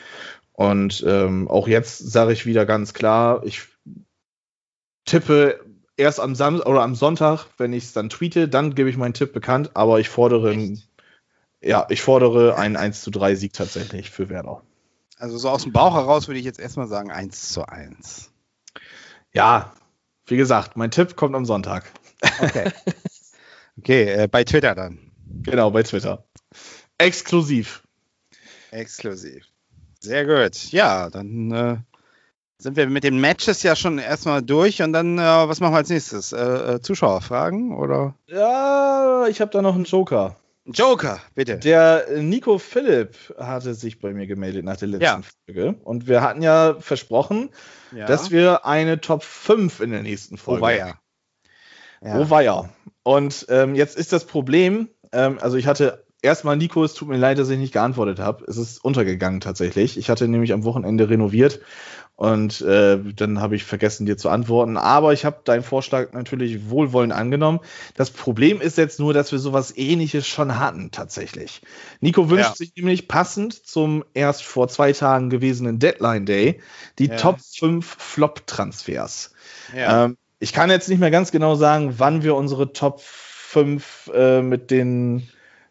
Und ähm, auch jetzt sage ich wieder ganz klar, ich tippe erst am Samstag oder am Sonntag, wenn ich es dann tweete, dann gebe ich meinen Tipp bekannt, aber ich fordere, Echt? ja, ich fordere einen 1 zu 3 Sieg tatsächlich für Werder. Also so aus dem Bauch heraus würde ich jetzt erstmal sagen 1 zu 1. Ja, wie gesagt, mein Tipp kommt am Sonntag. Okay. okay, äh, bei Twitter dann. Genau, bei Twitter. Exklusiv. Exklusiv. Sehr gut. Ja, dann äh, sind wir mit den Matches ja schon erstmal durch und dann, äh, was machen wir als nächstes? Äh, äh, Zuschauerfragen oder? Ja, ich habe da noch einen Joker. Joker, bitte. Der Nico Philipp hatte sich bei mir gemeldet nach der letzten Ja. Folge. Und wir hatten ja versprochen, Ja. dass wir eine Top 5 in der nächsten Folge oh, war ja. ja. Oh weia. Und ähm, jetzt ist das Problem, ähm, also ich hatte erstmal Nico, es tut mir leid, dass ich nicht geantwortet habe. Es ist untergegangen tatsächlich. Ich hatte nämlich am Wochenende renoviert und äh, dann habe ich vergessen, dir zu antworten. Aber ich habe deinen Vorschlag natürlich wohlwollend angenommen. Das Problem ist jetzt nur, dass wir sowas ähnliches schon hatten tatsächlich. Nico wünscht Ja. sich nämlich passend zum erst vor zwei Tagen gewesenen Deadline Day die Ja. Top 5 Flop-Transfers. ja. Ähm, ich kann jetzt nicht mehr ganz genau sagen, wann wir unsere Top 5 äh, mit den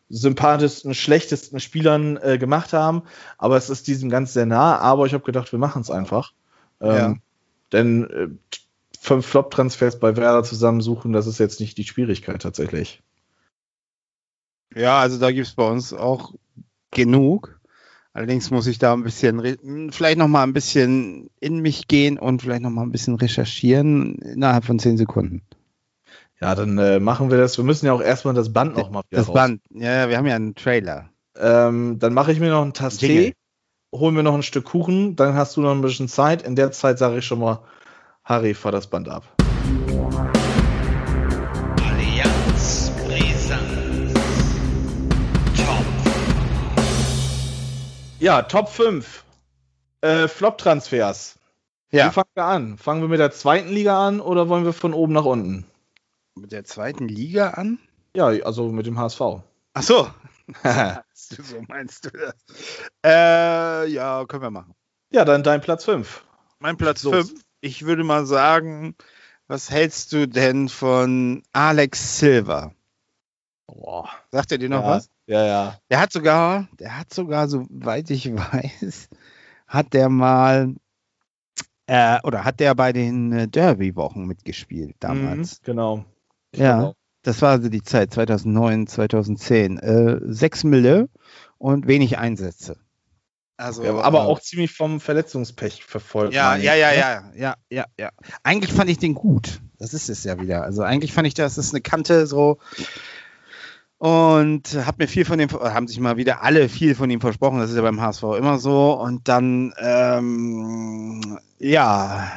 sympathischsten, schlechtesten Spielern äh, gemacht haben, aber es ist diesem ganz sehr nah. Aber ich habe gedacht, wir machen es einfach. Ähm, Ja. Denn äh, fünf Flop-Transfers bei Werder zusammensuchen, das ist jetzt nicht die Schwierigkeit tatsächlich. ja, also da gibt es bei uns auch genug. Allerdings muss ich da ein bisschen, vielleicht noch mal ein bisschen in mich gehen und vielleicht noch mal ein bisschen recherchieren innerhalb von zehn Sekunden. Ja, dann äh, machen wir das. Wir müssen ja auch erstmal das Band noch mal wieder Das raus. Band, ja, ja, wir haben ja einen Trailer. Ähm, dann mache ich mir noch einen Tass Jingle. Tee, hol mir noch ein Stück Kuchen, dann hast du noch ein bisschen Zeit. In der Zeit sage ich schon mal, Harry, fahr das Band ab. Allianz Brisant. Top. Ja, Top 5. Äh, Flop-Transfers. Wie Ja, fangen wir an? Fangen wir mit der zweiten Liga an oder wollen wir von oben nach unten? Mit der zweiten Liga an. Ja, also mit dem HSV. Ach so. so meinst du das? Äh, ja, können wir machen. ja, dann dein Platz 5. Mein Platz Los. 5. Ich würde mal sagen, was hältst du denn von Alex Silva? Boah. Sagt er dir noch ja, was? Ja, ja. Der hat sogar, der hat sogar, soweit ich weiß, hat der mal äh, oder hat der bei den äh, Derby-Wochen mitgespielt damals. Mhm, genau. Ich Ja. Das war also die Zeit 2009, 2010. Äh, sechs Mille und wenig Einsätze. Also, Ja, aber äh, auch ziemlich vom Verletzungspech verfolgt. Ja, ja, ja, ne? ja, ja, ja, ja. Eigentlich fand ich den gut. Das ist es ja wieder. Also eigentlich fand ich, das ist eine Kante so. Und hab mir viel von dem, haben sich mal wieder alle viel von ihm versprochen. Das ist ja beim HSV immer so. Und dann, ähm, ja,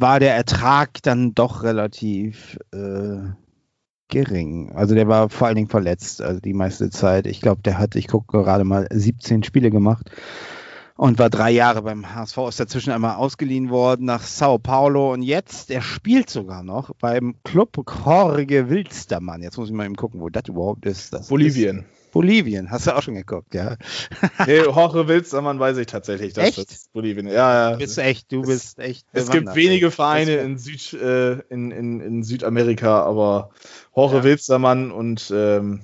war der Ertrag dann doch relativ äh, gering. Also der war vor allen Dingen verletzt, also die meiste Zeit. Ich glaube, der hat, ich gucke gerade mal, 17 Spiele gemacht und war drei Jahre beim HSV, ist dazwischen einmal ausgeliehen worden nach Sao Paulo und jetzt, er spielt sogar noch beim Club Jorge Wilstermann. Jetzt muss ich mal eben gucken, wo das überhaupt ist. Das Bolivien. Ist Bolivien, hast du auch schon geguckt, ja. nee, Jorge Wilstermann weiß ich tatsächlich, dass Echt? das Bolivien Ja, ja. Du bist echt, du Es- bist echt. Es gibt wenige ey. Vereine in, Süd, äh, in, in, in Südamerika, aber Jorge Ja. Wilstermann und ähm,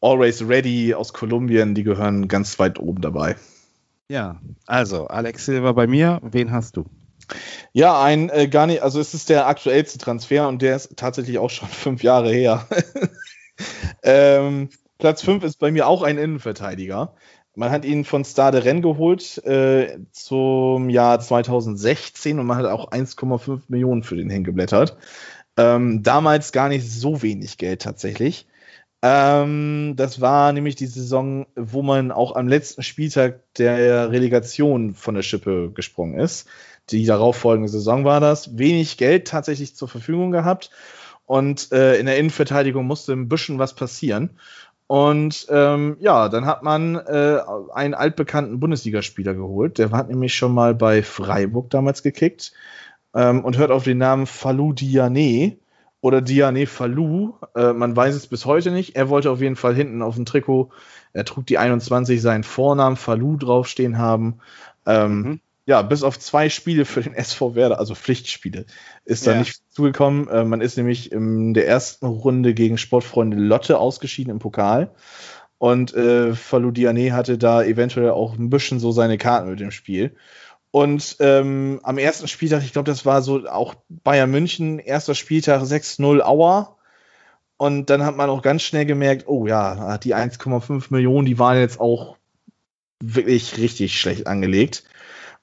Always Ready aus Kolumbien, die gehören ganz weit oben dabei. Ja, also Alex Silva bei mir, wen hast du? Ja, ein äh, gar nicht, also es ist der aktuellste Transfer und der ist tatsächlich auch schon fünf Jahre her. ähm, Platz fünf ist bei mir auch ein Innenverteidiger. Man hat ihn von Stade Rennes geholt äh, zum Jahr 2016 und man hat auch 1,5 Millionen für den hingeblättert. Ähm, damals gar nicht so wenig Geld tatsächlich. Ähm, das war nämlich die Saison, wo man auch am letzten Spieltag der Relegation von der Schippe gesprungen ist. Die darauffolgende Saison war das. Wenig Geld tatsächlich zur Verfügung gehabt. Und äh, in der Innenverteidigung musste ein bisschen was passieren. Und ähm, ja, dann hat man äh, einen altbekannten Bundesligaspieler geholt. Der hat nämlich schon mal bei Freiburg damals gekickt ähm, und hört auf den Namen Falou Diané oder Diané Falou. Äh, man weiß es bis heute nicht. Er wollte auf jeden Fall hinten auf dem Trikot, er trug die 21, seinen Vornamen Falou draufstehen haben. Ähm, Mhm. Ja, bis auf zwei Spiele für den SV Werder, also Pflichtspiele, ist da Ja. nicht zugekommen. Äh, man ist nämlich in der ersten Runde gegen Sportfreunde Lotte ausgeschieden im Pokal. Und äh, Falou Diané hatte da eventuell auch ein bisschen so seine Karten mit dem Spiel. Und ähm, am ersten Spieltag, ich glaube, das war so auch Bayern München, erster Spieltag 6-0 Auer. Und dann hat man auch ganz schnell gemerkt, oh ja, die 1,5 Millionen, die waren jetzt auch wirklich richtig schlecht angelegt.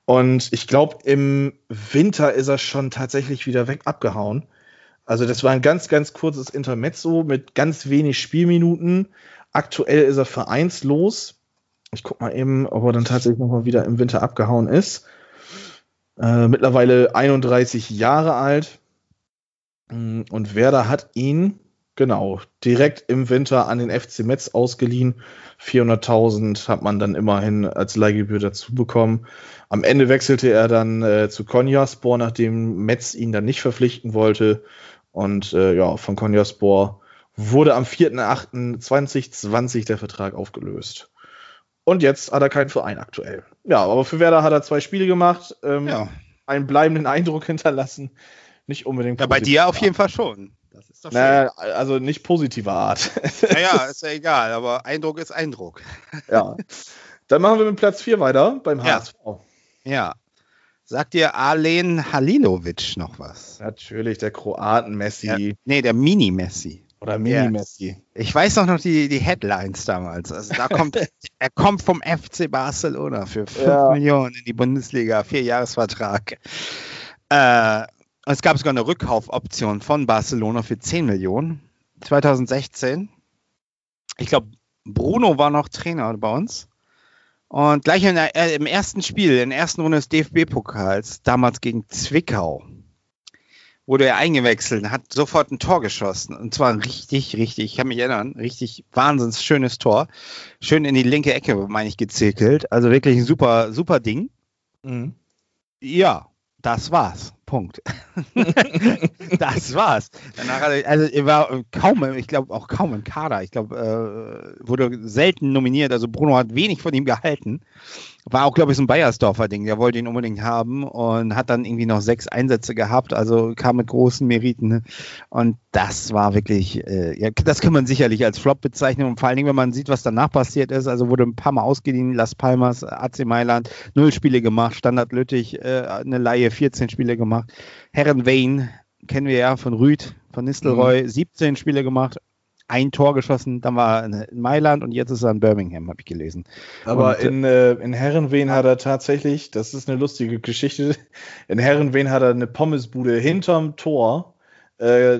Und ich glaube, im Winter ist er schon tatsächlich wieder weg abgehauen. Also das war ein ganz, ganz kurzes Intermezzo mit ganz wenig Spielminuten. Aktuell ist er vereinslos. Ich guck mal eben, ob er dann tatsächlich nochmal wieder im Winter abgehauen ist. Äh, mittlerweile 31 Jahre alt. Mm, Und Werder hat ihn, genau, direkt im Winter an den FC Metz ausgeliehen. 400.000 hat man dann immerhin als Leihgebühr dazu bekommen. Am Ende wechselte er dann äh, zu Konyaspor, nachdem Metz ihn dann nicht verpflichten wollte. Und äh, ja, von Konyaspor wurde am 4.8.2020 der Vertrag aufgelöst. Und jetzt hat er keinen Verein aktuell. Ja, aber für Werder hat er zwei Spiele gemacht, ähm, Ja. einen bleibenden Eindruck hinterlassen. Nicht unbedingt. ja, bei dir auf jeden Fall schon. Das ist doch schön. Naja, also nicht positiver Art. Naja, ist ja egal, aber Eindruck ist Eindruck. ja. Dann machen wir mit Platz 4 weiter beim Ja. HSV. Ja. Sagt dir Alen Halilovic noch was? Natürlich, der Kroaten-Messi Ja. Nee, der Mini-Messi. oder Mini-Messi. Ich weiß noch noch die, die Headlines damals. Also da kommt, er kommt vom FC Barcelona für 5 Ja. Millionen in die Bundesliga, Vierjahresvertrag. Äh, es gab sogar eine Rückkaufoption von Barcelona für 10 Millionen. 2016. Ich glaube, Bruno war noch Trainer bei uns. Und gleich der, äh, im ersten Spiel, in der ersten Runde des DFB-Pokals, damals gegen Zwickau, wurde er eingewechselt und hat sofort ein Tor geschossen. Und zwar ein richtig, richtig, ich kann mich erinnern, richtig wahnsinns schönes Tor. Schön in die linke Ecke, meine ich, gezirkelt. Also wirklich ein super, super Ding. Mhm. Ja, das war's. Punkt. das war's. Danach hat er, also er war kaum, ich glaube auch kaum im Kader. Ich glaube, äh, wurde selten nominiert. Also Bruno hat wenig von ihm gehalten. War auch, glaube ich, so ein Bayersdorfer Ding. Der wollte ihn unbedingt haben und hat dann irgendwie noch sechs Einsätze gehabt. Also kam mit großen Meriten. Ne? Und das war wirklich, äh, ja, das kann man sicherlich als Flop bezeichnen. Und vor allen Dingen, wenn man sieht, was danach passiert ist. Also wurde ein paar Mal ausgeliehen. Las Palmas, AC Mailand, null Spiele gemacht. Standard Lüttich, äh, eine Laie, 14 Spiele gemacht. Herren Wayne, kennen wir ja von Rüd, von Nistelrooy, 17 Spiele gemacht, ein Tor geschossen, dann war er in Mailand und jetzt ist er in Birmingham, habe ich gelesen. Aber Und, in, äh, in Herrenwehen hat er tatsächlich, das ist eine lustige Geschichte, in Herrenwehen hat er eine Pommesbude hinterm Tor äh,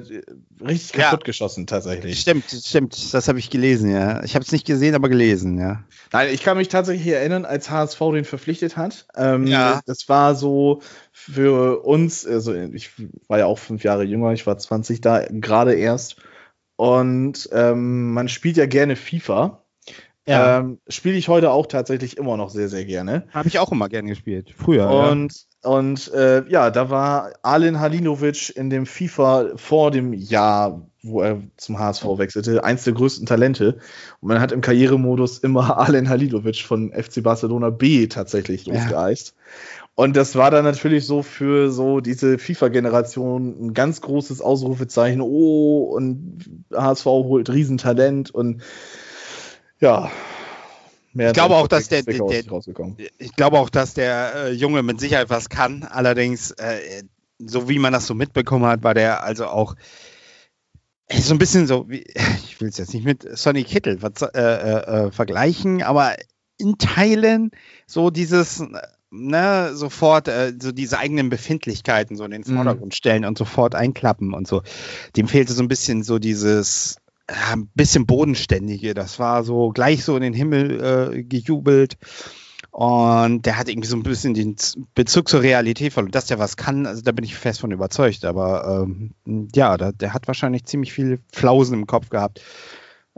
richtig Ja. kaputt geschossen, tatsächlich. Stimmt, stimmt, das habe ich gelesen, ja. Ich habe es nicht gesehen, aber gelesen, ja. Nein, ich kann mich tatsächlich erinnern, als HSV den verpflichtet hat. Ähm, Ja. Das war so für uns, also ich war ja auch fünf Jahre jünger, ich war 20 da gerade erst. Und ähm, man spielt ja gerne FIFA. Ähm, Spiele ich heute auch tatsächlich immer noch sehr, sehr gerne. habe ich auch immer gern gespielt, früher. ja. Und, und äh, ja, da war Alen Halinovic in dem FIFA vor dem Jahr, wo er zum HSV wechselte, eins der größten Talente. Und man hat im Karrieremodus immer Alen Halinovic von FC Barcelona B tatsächlich Ja. Und das war dann natürlich so für so diese FIFA-Generation ein ganz großes Ausrufezeichen. Oh, und HSV holt Riesentalent und ja. Mehr Ich glaube auch, dass der- der- rausgekommen. ich glaube auch, dass der äh, Junge mit Sicherheit was kann. Allerdings, äh, so wie man das so mitbekommen hat, war der also auch äh, so ein bisschen so, wie, ich will es jetzt nicht mit Sonny Kittel was, äh, äh, äh, vergleichen, aber in Teilen so dieses, ne, sofort äh, so diese eigenen Befindlichkeiten so in den Mhm. Vordergrund stellen und sofort einklappen und so. Dem fehlte so ein bisschen so dieses äh, ein bisschen bodenständige. Das war so gleich so in den Himmel äh, gejubelt. Und der hat irgendwie so ein bisschen den Bezug zur Realität verloren. Dass der was kann, also da bin ich fest von überzeugt. Aber ähm, ja, da, der hat wahrscheinlich ziemlich viele Flausen im Kopf gehabt.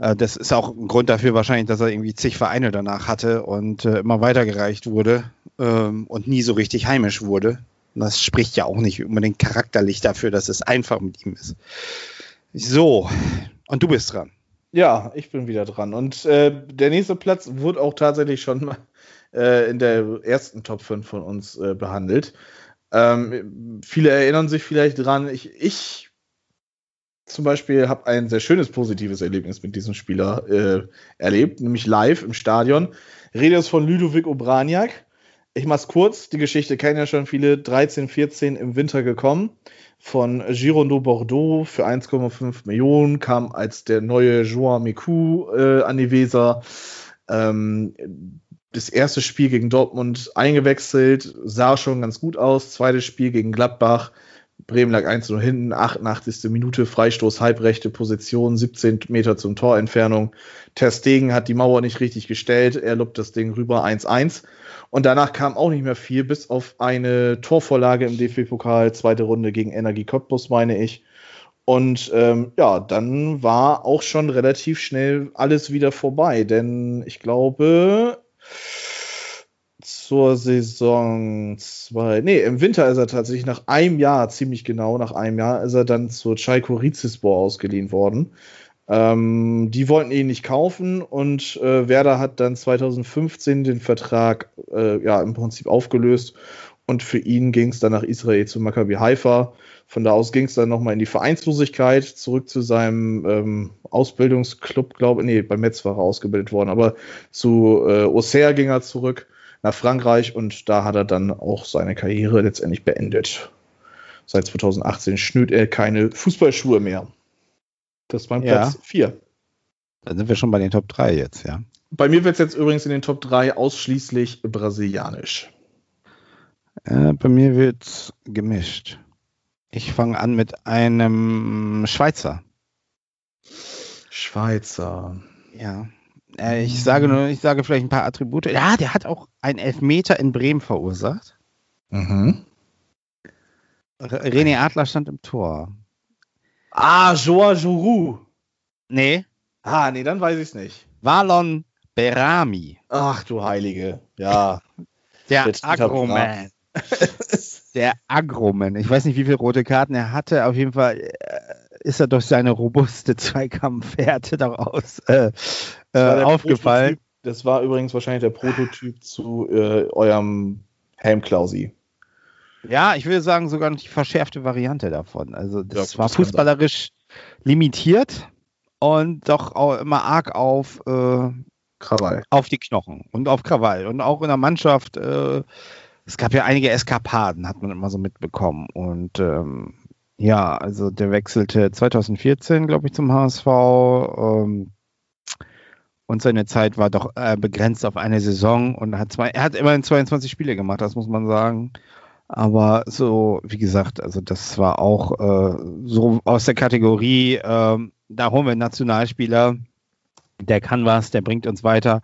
Äh, das ist auch ein Grund dafür wahrscheinlich, dass er irgendwie zig Vereine danach hatte und äh, immer weitergereicht wurde ähm, und nie so richtig heimisch wurde. Und das spricht ja auch nicht unbedingt charakterlich dafür, dass es einfach mit ihm ist. So, und du bist dran. Ja, ich bin wieder dran. Und äh, der nächste Platz wurde auch tatsächlich schon mal äh, in der ersten Top 5 von uns äh, behandelt. Ähm, viele erinnern sich vielleicht dran, ich, ich zum Beispiel habe ein sehr schönes positives Erlebnis mit diesem Spieler äh, erlebt, nämlich live im Stadion. Rede ist von Ludovic Obraniak. Ich mach's kurz, die Geschichte kennen ja schon viele, 13, 14 im Winter gekommen, von Girondeau Bordeaux für 1,5 Millionen, kam als der neue Joan Miku äh, an die Weser. Ähm, das erste Spiel gegen Dortmund eingewechselt, sah schon ganz gut aus. Zweites Spiel gegen Gladbach, Bremen lag 1-0 hinten, 88. Minute, Freistoß, halbrechte Position, 17 Meter zum Torentfernung. Ter Stegen hat die Mauer nicht richtig gestellt, er lobt das Ding rüber 1-1. Und danach kam auch nicht mehr viel, bis auf eine Torvorlage im DFB-Pokal, zweite Runde gegen Energie Cottbus, meine ich. Und ähm, ja, dann war auch schon relativ schnell alles wieder vorbei, denn ich glaube, zur Saison 2. Nee, im Winter ist er tatsächlich nach einem Jahr, ziemlich genau nach einem Jahr, ist er dann zur Chaiko Rizespor ausgeliehen worden. Ähm, die wollten ihn nicht kaufen und äh, Werder hat dann 2015 den Vertrag äh, ja im Prinzip aufgelöst und für ihn ging es dann nach Israel zu Maccabi Haifa. Von da aus ging es dann nochmal in die Vereinslosigkeit, zurück zu seinem ähm, Ausbildungsclub, glaube ich. Nee, bei Metz war er ausgebildet worden, aber zu äh, Auxerre ging er zurück nach Frankreich und da hat er dann auch seine Karriere letztendlich beendet. Seit 2018 schnürt er keine Fußballschuhe mehr. Das war Ja. Platz 4. Dann sind wir schon bei den Top 3 jetzt, ja. Bei mir wird es jetzt übrigens in den Top 3 ausschließlich brasilianisch. Äh, bei mir wird gemischt. Ich fange an mit einem Schweizer. Schweizer. Ja. Äh, ich sage nur, ich sage vielleicht ein paar Attribute. Ja, der hat auch einen Elfmeter in Bremen verursacht. Mhm. René Adler stand im Tor. Ah, Joa Jourou. Nee, Ah, nee, dann weiß ich es nicht. Valon Berami. Ach du Heilige. Ja. Der Agroman. Der Agroman. Ich weiß nicht, wie viele rote Karten er hatte. Auf jeden Fall äh, ist er durch seine robuste Zweikampfwerte daraus äh, äh, aufgefallen. Prototyp- Das war übrigens wahrscheinlich der Prototyp zu äh, eurem Helmklausi. Ja, ich würde sagen, sogar noch die verschärfte Variante davon. Also das Ja, war das fußballerisch limitiert und doch auch immer arg auf, äh, Krawall. auf die Knochen und auf Krawall. Und auch in der Mannschaft, äh, es gab ja einige Eskapaden, hat man immer so mitbekommen. Und ähm, ja, also der wechselte 2014, glaube ich, zum HSV. Ähm, und seine Zeit war doch äh, begrenzt auf eine Saison und hat zwei, er hat immerhin 22 Spiele gemacht, das muss man sagen. Aber so, wie gesagt, also das war auch äh, so aus der Kategorie, ähm, da holen wir einen Nationalspieler, der kann was, der bringt uns weiter.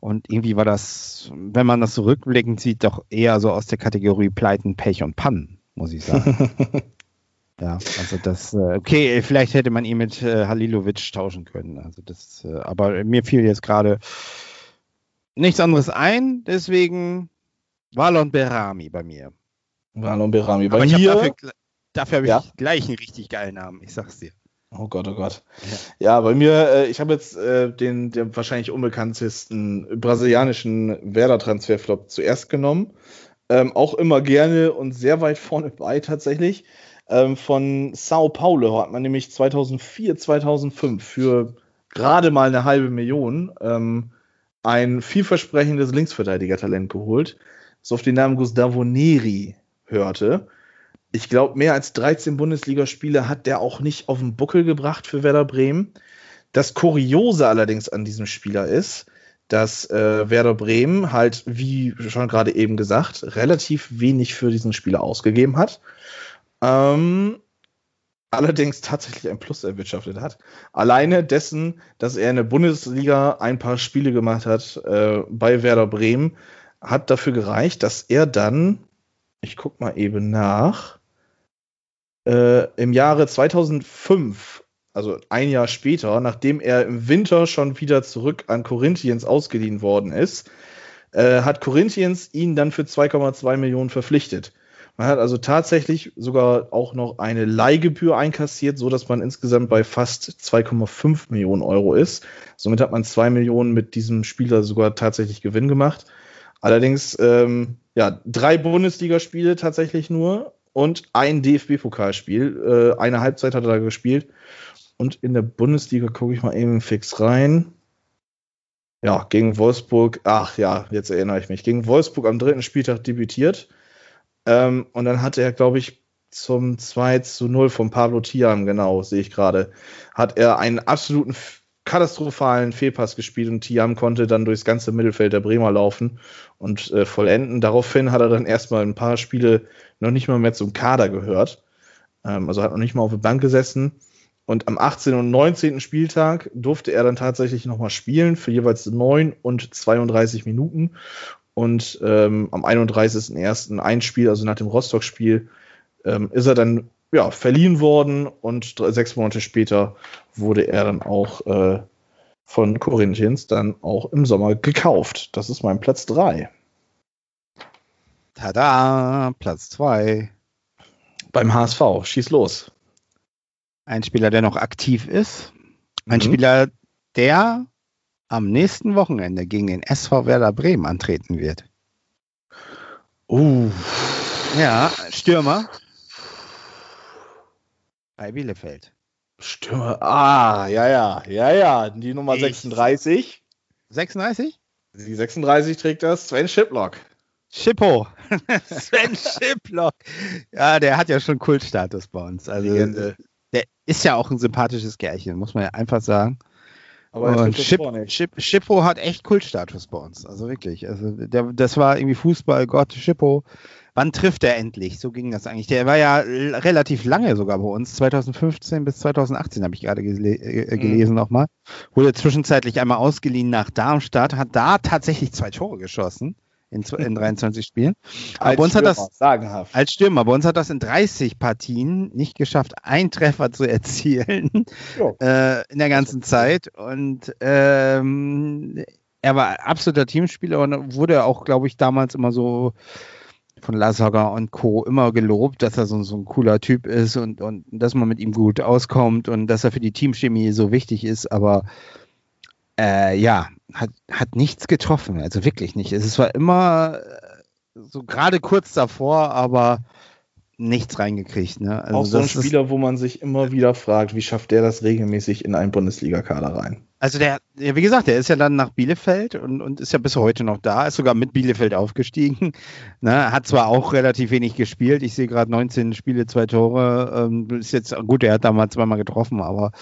Und irgendwie war das, wenn man das so rückblickend sieht, doch eher so aus der Kategorie Pleiten, Pech und Pannen, muss ich sagen. ja, also das, äh, okay, vielleicht hätte man ihn mit äh, Halilovic tauschen können. Also das, äh, aber mir fiel jetzt gerade nichts anderes ein, deswegen Valon Berami bei mir. Marlon Berami. Bei Aber mir. dafür, dafür habe ich Ja. gleich einen richtig geilen Namen, ich sag's dir. Oh Gott, oh Gott. Ja, bei mir, äh, ich habe jetzt äh, den, den wahrscheinlich unbekanntesten brasilianischen Werder-Transferflop zuerst genommen. Ähm, auch immer gerne und sehr weit vorne bei tatsächlich. Ähm, von Sao Paulo hat man nämlich 2004, 2005 für gerade mal eine halbe Million ähm, ein vielversprechendes Linksverteidiger-Talent geholt, das auf den Namen Gustavo Neri hörte. Ich glaube, mehr als 13 Bundesligaspiele hat der auch nicht auf den Buckel gebracht für Werder Bremen. Das Kuriose allerdings an diesem Spieler ist, dass äh, Werder Bremen halt, wie schon gerade eben gesagt, relativ wenig für diesen Spieler ausgegeben hat. Ähm, allerdings tatsächlich ein Plus erwirtschaftet hat. Alleine dessen, dass er in der Bundesliga ein paar Spiele gemacht hat äh, bei Werder Bremen, hat dafür gereicht, dass er dann, ich guck mal eben nach, äh, im Jahre 2005, also ein Jahr später, nachdem er im Winter schon wieder zurück an Corinthians ausgeliehen worden ist, äh, hat Corinthians ihn dann für 2,2 Millionen verpflichtet. Man hat also tatsächlich sogar auch noch eine Leihgebühr einkassiert, so dass man insgesamt bei fast 2,5 Millionen Euro ist. Somit hat man 2 Millionen mit diesem Spieler sogar tatsächlich Gewinn gemacht. Allerdings, ähm, ja, drei Bundesligaspiele tatsächlich nur und ein DFB-Pokalspiel. Äh, eine Halbzeit hat er da gespielt. Und in der Bundesliga gucke ich mal eben fix rein. Ja, gegen Wolfsburg, ach ja, jetzt erinnere ich mich, gegen Wolfsburg am dritten Spieltag debütiert. Ähm, und dann hatte er, glaube ich, zum 2 zu 0 von Pablo Tiam, genau, sehe ich gerade, hat er einen absoluten katastrophalen Fehlpass gespielt und Tiam konnte dann durchs ganze Mittelfeld der Bremer laufen und äh, vollenden. Daraufhin hat er dann erstmal ein paar Spiele noch nicht mal mehr zum Kader gehört. Ähm, also hat noch nicht mal auf der Bank gesessen. Und am 18. und 19. Spieltag durfte er dann tatsächlich nochmal spielen für jeweils 9 und 32 Minuten. Und ähm, am 31.01. ein Spiel, also nach dem Rostock-Spiel, ähm, ist er dann ja, verliehen worden und drei, sechs Monate später wurde er dann auch äh, von Corinthians dann auch im Sommer gekauft. Das ist mein Platz 3. Tada, Platz 2. Beim HSV. Schieß los. Ein Spieler, der noch aktiv ist. Ein Mhm. Spieler, der am nächsten Wochenende gegen den SV Werder Bremen antreten wird. Uh, Ja, Stürmer. Bei Bielefeld. Stürmer. Ah, ja, ja, ja, ja. Die Nummer Ich- 36. 36? Die 36 trägt das Sven Schiplock. Schippo. Sven Schiplock. Ja, der hat ja schon Kultstatus bei uns. Also, Legende. der ist ja auch ein sympathisches Gärchen, muss man ja einfach sagen. Aber er Und Schippo hat echt Kultstatus bei uns. Also wirklich. Also der, das war irgendwie Fußball, Gott, Wann trifft er endlich? So ging das eigentlich. Der war ja relativ lange sogar bei uns. 2015 bis 2018 habe ich gerade gele äh, Mhm. gelesen nochmal. Wurde zwischenzeitlich einmal ausgeliehen nach Darmstadt, hat da tatsächlich zwei Tore geschossen in, in 23 Spielen. Aber uns hat das Stürmer, sagenhaft. als Stürmer, bei uns hat das in 30 Partien nicht geschafft, einen Treffer zu erzielen äh, in der ganzen Zeit. Und ähm, er war absoluter Teamspieler und wurde auch, glaube ich, damals immer so von Lassager und Co. immer gelobt, dass er so, so ein cooler Typ ist und, und dass man mit ihm gut auskommt und dass er für die Teamchemie so wichtig ist, aber äh, ja, hat, hat nichts getroffen, also wirklich nicht. Es war immer äh, so gerade kurz davor, aber nichts reingekriegt. Ne? Also auch so ein Spieler, wo man sich immer wieder fragt, wie schafft der das regelmäßig in einen Bundesliga-Kader rein? Also der, ja, wie gesagt, der ist ja dann nach Bielefeld und, und ist ja bis heute noch da, ist sogar mit Bielefeld aufgestiegen. Ne, hat zwar auch relativ wenig gespielt, ich sehe gerade 19 Spiele, zwei Tore. Ähm, ist jetzt gut, er hat da mal zweimal getroffen, aber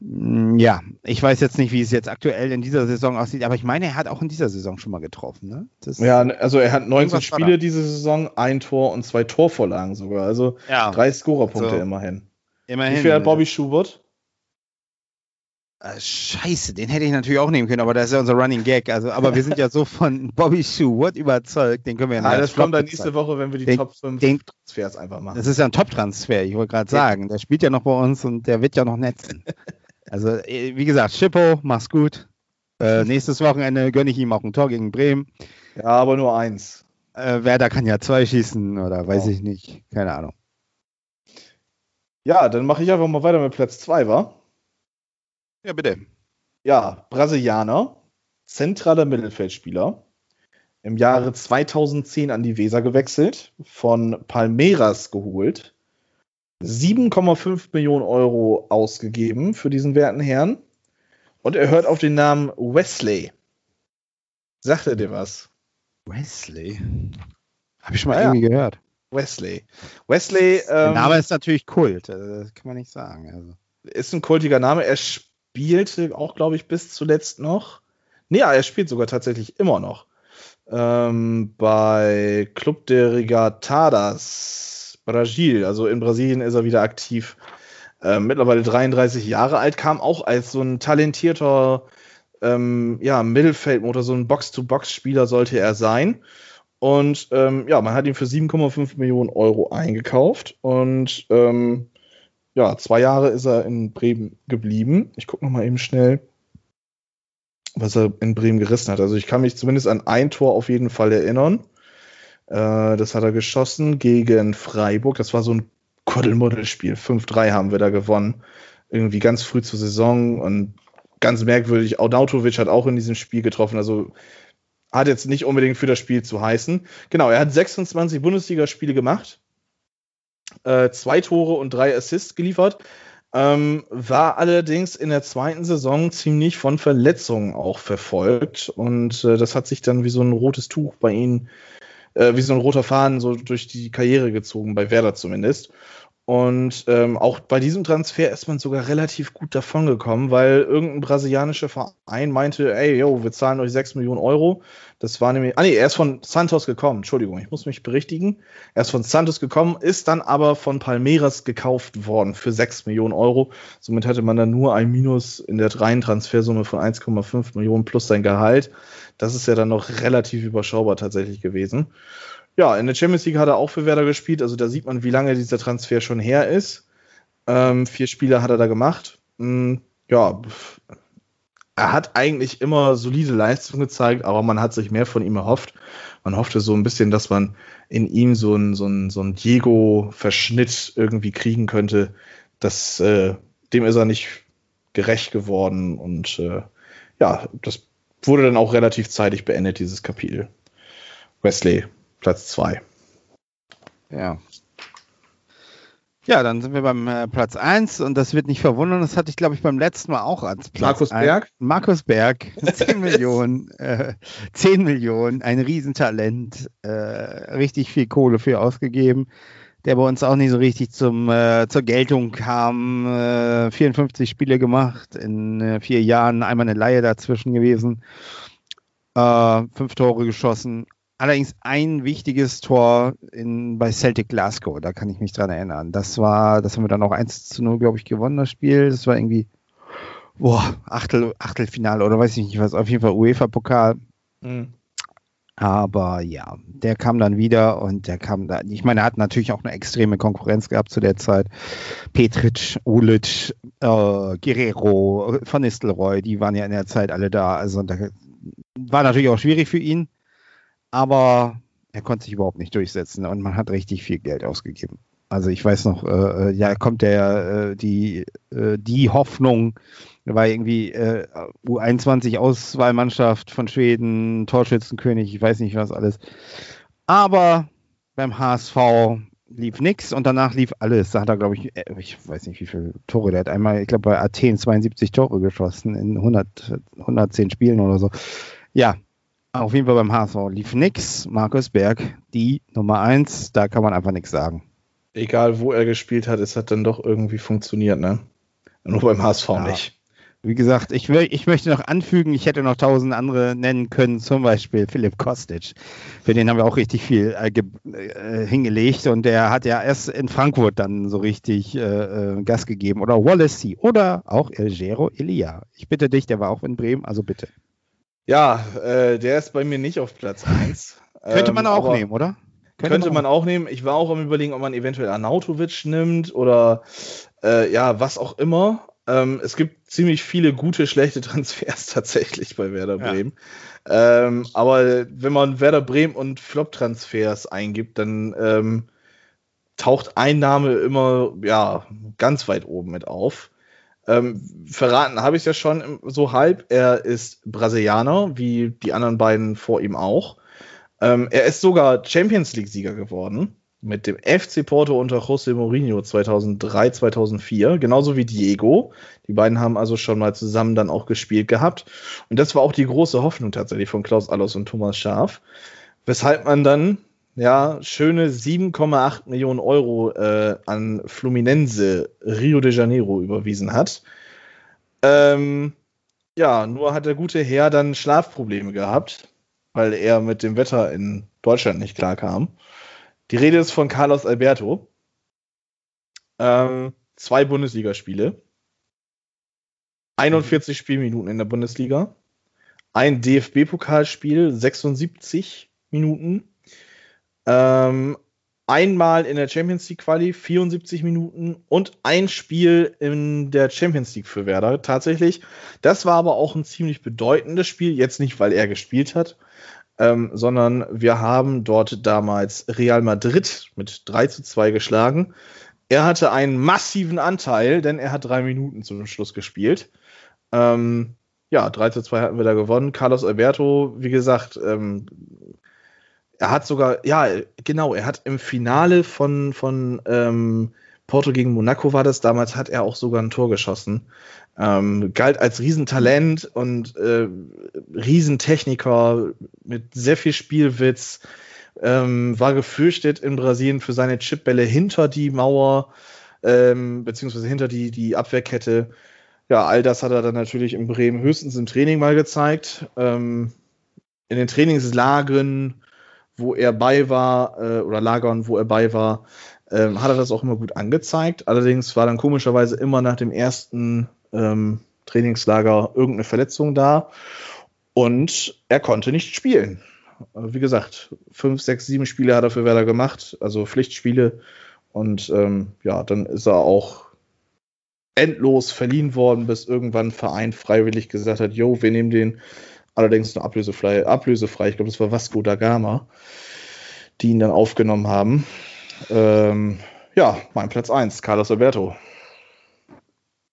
ja, ich weiß jetzt nicht, wie es jetzt aktuell in dieser Saison aussieht, aber ich meine, er hat auch in dieser Saison schon mal getroffen. Ne? Das, Ja, also er hat 19 Irgendwas war Spiele diese Saison, ein Tor und zwei Torvorlagen sogar. Also ja drei Scorerpunkte So. immerhin. immerhin. Wie viel hat Bobby Schubert? Äh, Scheiße, den hätte ich natürlich auch nehmen können, aber das ist ja unser Running Gag. Also, aber wir sind ja so von Bobby Shoe überzeugt, den können wir ja Ah, als das kommt dann nächste. Woche, wenn wir die Den- Top 5 den- Transfers einfach machen. Das ist ja ein Top-Transfer, ich wollte gerade sagen. Der spielt ja noch bei uns und der wird ja noch netzen. Also, äh, wie gesagt, Schippo, mach's gut. Äh, nächstes Wochenende gönne ich ihm auch ein Tor gegen Bremen. Ja, aber nur eins. Äh, Werder kann ja zwei schießen oder weiß Ja. ich nicht. Keine Ahnung. Ja, dann mache ich einfach mal weiter mit Platz 2, wa? Ja, bitte. Ja, Brasilianer, zentraler Mittelfeldspieler. Im Jahre 2010 an die Weser gewechselt, von Palmeiras geholt. 7,5 Millionen Euro ausgegeben für diesen werten Herrn. Und er hört auf den Namen Wesley. Sagt er dir was? Wesley. Habe ich schon mal Ja, ja. irgendwie gehört. Wesley. Wesley Der ähm, Name ist natürlich Kult. äh, Das kann man nicht sagen. Also. ist ein kultiger Name. Er spielte auch, glaube ich, bis zuletzt noch. Nee, ja, er spielt sogar tatsächlich immer noch. Ähm, bei Club de Regattadas Brasil. Also in Brasilien ist er wieder aktiv. Ähm, mittlerweile 33 Jahre alt, kam auch als so ein talentierter ähm, ja, Mittelfeldmotor, so ein Box-to-Box-Spieler sollte er sein. Und ähm, ja, man hat ihn für 7,5 Millionen Euro eingekauft. Und ähm, ja, zwei Jahre ist er in Bremen geblieben. Ich gucke noch mal eben schnell, was er in Bremen gerissen hat. Also ich kann mich zumindest an ein Tor auf jeden Fall erinnern. Äh, das hat er geschossen gegen Freiburg. Das war so ein Kuddelmuddelspiel. 5-3 haben wir da gewonnen. Irgendwie ganz früh zur Saison und ganz merkwürdig. Audautovic hat auch in diesem Spiel getroffen. Also hat jetzt nicht unbedingt für das Spiel zu heißen. Genau, er hat 26 Bundesligaspiele gemacht, äh, zwei Tore und drei Assists geliefert. Ähm, war allerdings in der zweiten Saison ziemlich von Verletzungen auch verfolgt und äh, das hat sich dann wie so ein rotes Tuch bei ihm, äh, wie so ein roter Faden so durch die Karriere gezogen, bei Werder zumindest. Und ähm, auch bei diesem Transfer ist man sogar relativ gut davongekommen, weil irgendein brasilianischer Verein meinte, ey, yo, wir zahlen euch 6 Millionen Euro. Das war nämlich, ah nee, er ist von Santos gekommen, Entschuldigung, ich muss mich berichtigen. Er ist von Santos gekommen, ist dann aber von Palmeiras gekauft worden für 6 Millionen Euro. Somit hatte man dann nur ein Minus in der reinen Transfersumme von 1,5 Millionen plus sein Gehalt. Das ist ja dann noch relativ überschaubar tatsächlich gewesen. Ja, in der Champions League hat er auch für Werder gespielt. Also da sieht man, wie lange dieser Transfer schon her ist. Ähm, vier Spiele hat er da gemacht. Hm, ja, er hat eigentlich immer solide Leistung gezeigt, aber man hat sich mehr von ihm erhofft. Man hoffte so ein bisschen, dass man in ihm so ein, so ein, so ein Diego-Verschnitt irgendwie kriegen könnte. Das, äh, dem ist er nicht gerecht geworden und äh, ja, das wurde dann auch relativ zeitig beendet, dieses Kapitel. Wesley, Platz 2. Ja. Ja, dann sind wir beim äh, Platz 1 und das wird nicht verwundern, das hatte ich glaube ich beim letzten Mal auch als Platz Markus ein. Berg? Markus Berg, 10 Millionen, äh, 10 Millionen, ein Riesentalent, äh, richtig viel Kohle für ausgegeben, der bei uns auch nicht so richtig zum, äh, zur Geltung kam, äh, 54 Spiele gemacht, in äh, vier Jahren einmal eine Laie dazwischen gewesen, äh, fünf Tore geschossen, Allerdings ein wichtiges Tor in, bei Celtic Glasgow, da kann ich mich dran erinnern. Das war, das haben wir dann auch 1 zu 0, glaube ich, gewonnen, das Spiel. Das war irgendwie, boah, Achtel, Achtelfinale oder weiß ich nicht was, auf jeden Fall UEFA-Pokal. Mhm. Aber ja, der kam dann wieder und der kam da. Ich meine, er hat natürlich auch eine extreme Konkurrenz gehabt zu der Zeit. Petric, Ulic, äh, Guerrero, Van Nistelrooy, die waren ja in der Zeit alle da. Also da war natürlich auch schwierig für ihn aber er konnte sich überhaupt nicht durchsetzen und man hat richtig viel Geld ausgegeben. Also ich weiß noch, äh, ja, kommt der äh, die äh, die Hoffnung, war irgendwie äh, U21 Auswahlmannschaft von Schweden, Torschützenkönig, ich weiß nicht was alles. Aber beim HSV lief nichts und danach lief alles. Da hat er, glaube ich, äh, ich weiß nicht, wie viele Tore der hat. Einmal, ich glaube, bei Athen 72 Tore geschossen in 100, 110 Spielen oder so. Ja, auf jeden Fall beim HSV lief nix. Markus Berg, die Nummer eins, da kann man einfach nichts sagen. Egal, wo er gespielt hat, es hat dann doch irgendwie funktioniert, ne? Nur beim HSV Ja. nicht. Wie gesagt, ich, ich möchte noch anfügen, ich hätte noch tausend andere nennen können, zum Beispiel Philipp Kostic. Für den haben wir auch richtig viel äh, äh, hingelegt und der hat ja erst in Frankfurt dann so richtig äh, äh, Gas gegeben. Oder Wallacey oder auch Elgero Elia. Ich bitte dich, der war auch in Bremen, also bitte. Ja, äh, der ist bei mir nicht auf Platz 1. Könnte man auch nehmen, oder? Könnte, man auch nehmen. Ich war auch am überlegen, ob man eventuell Arnautovic nimmt oder äh, ja, was auch immer. Ähm, es gibt ziemlich viele gute, schlechte Transfers tatsächlich bei Werder Ja. Bremen. Ähm, aber wenn man Werder Bremen und Flop-Transfers eingibt, dann ähm, taucht ein Name immer ja ganz weit oben mit auf. Ähm, verraten habe ich ja schon so halb. Er ist Brasilianer, wie die anderen beiden vor ihm auch. Ähm, er ist sogar Champions League-Sieger geworden mit dem FC Porto unter José Mourinho 2003, 2004, genauso wie Diego. Die beiden haben also schon mal zusammen dann auch gespielt gehabt. Und das war auch die große Hoffnung tatsächlich von Klaus Allers und Thomas Schaaf, weshalb man dann ja schöne 7,8 Millionen Euro äh, an Fluminense Rio de Janeiro überwiesen hat. Ähm, ja, nur hat der gute Herr dann Schlafprobleme gehabt, weil er mit dem Wetter in Deutschland nicht klarkam. Die Rede ist von Carlos Alberto. Ähm, zwei Bundesligaspiele. 41 Spielminuten in der Bundesliga. Ein DFB-Pokalspiel, 76 Minuten. Ähm, einmal in der Champions League Quali, 74 Minuten. Und ein Spiel in der Champions League für Werder. Tatsächlich. Das war aber auch ein ziemlich bedeutendes Spiel. Jetzt nicht, weil er gespielt hat, ähm, sondern wir haben dort damals Real Madrid mit 3 zu 2 geschlagen. Er hatte einen massiven Anteil, denn er hat drei Minuten zum Schluss gespielt. Ähm, ja, 3 zu 2 hatten wir da gewonnen. Carlos Alberto, wie gesagt, ähm, er hat sogar, ja, genau, er hat im Finale von, von ähm, Porto gegen Monaco war das, damals hat er auch sogar ein Tor geschossen. Ähm, galt als Riesentalent und äh, Riesentechniker mit sehr viel Spielwitz. Ähm, war gefürchtet in Brasilien für seine Chipbälle hinter die Mauer, ähm, beziehungsweise hinter die, die Abwehrkette. Ja, all das hat er dann natürlich in Bremen höchstens im Training mal gezeigt. Ähm, in den Trainingslagern, wo er bei war, äh, oder Lagern, wo er bei war, ähm, hat er das auch immer gut angezeigt. Allerdings war dann komischerweise immer nach dem ersten ähm, Trainingslager irgendeine Verletzung da und er konnte nicht spielen. Äh, wie gesagt, fünf, sechs, sieben Spiele hat er für Werder gemacht, also Pflichtspiele. Und ähm, ja, dann ist er auch endlos verliehen worden, bis irgendwann ein Verein freiwillig gesagt hat, jo, wir nehmen den allerdings nur ablösefrei, ablösefrei. Ich glaube, das war Vasco da Gama, die ihn dann aufgenommen haben. Ähm, ja, mein Platz 1, Carlos Alberto.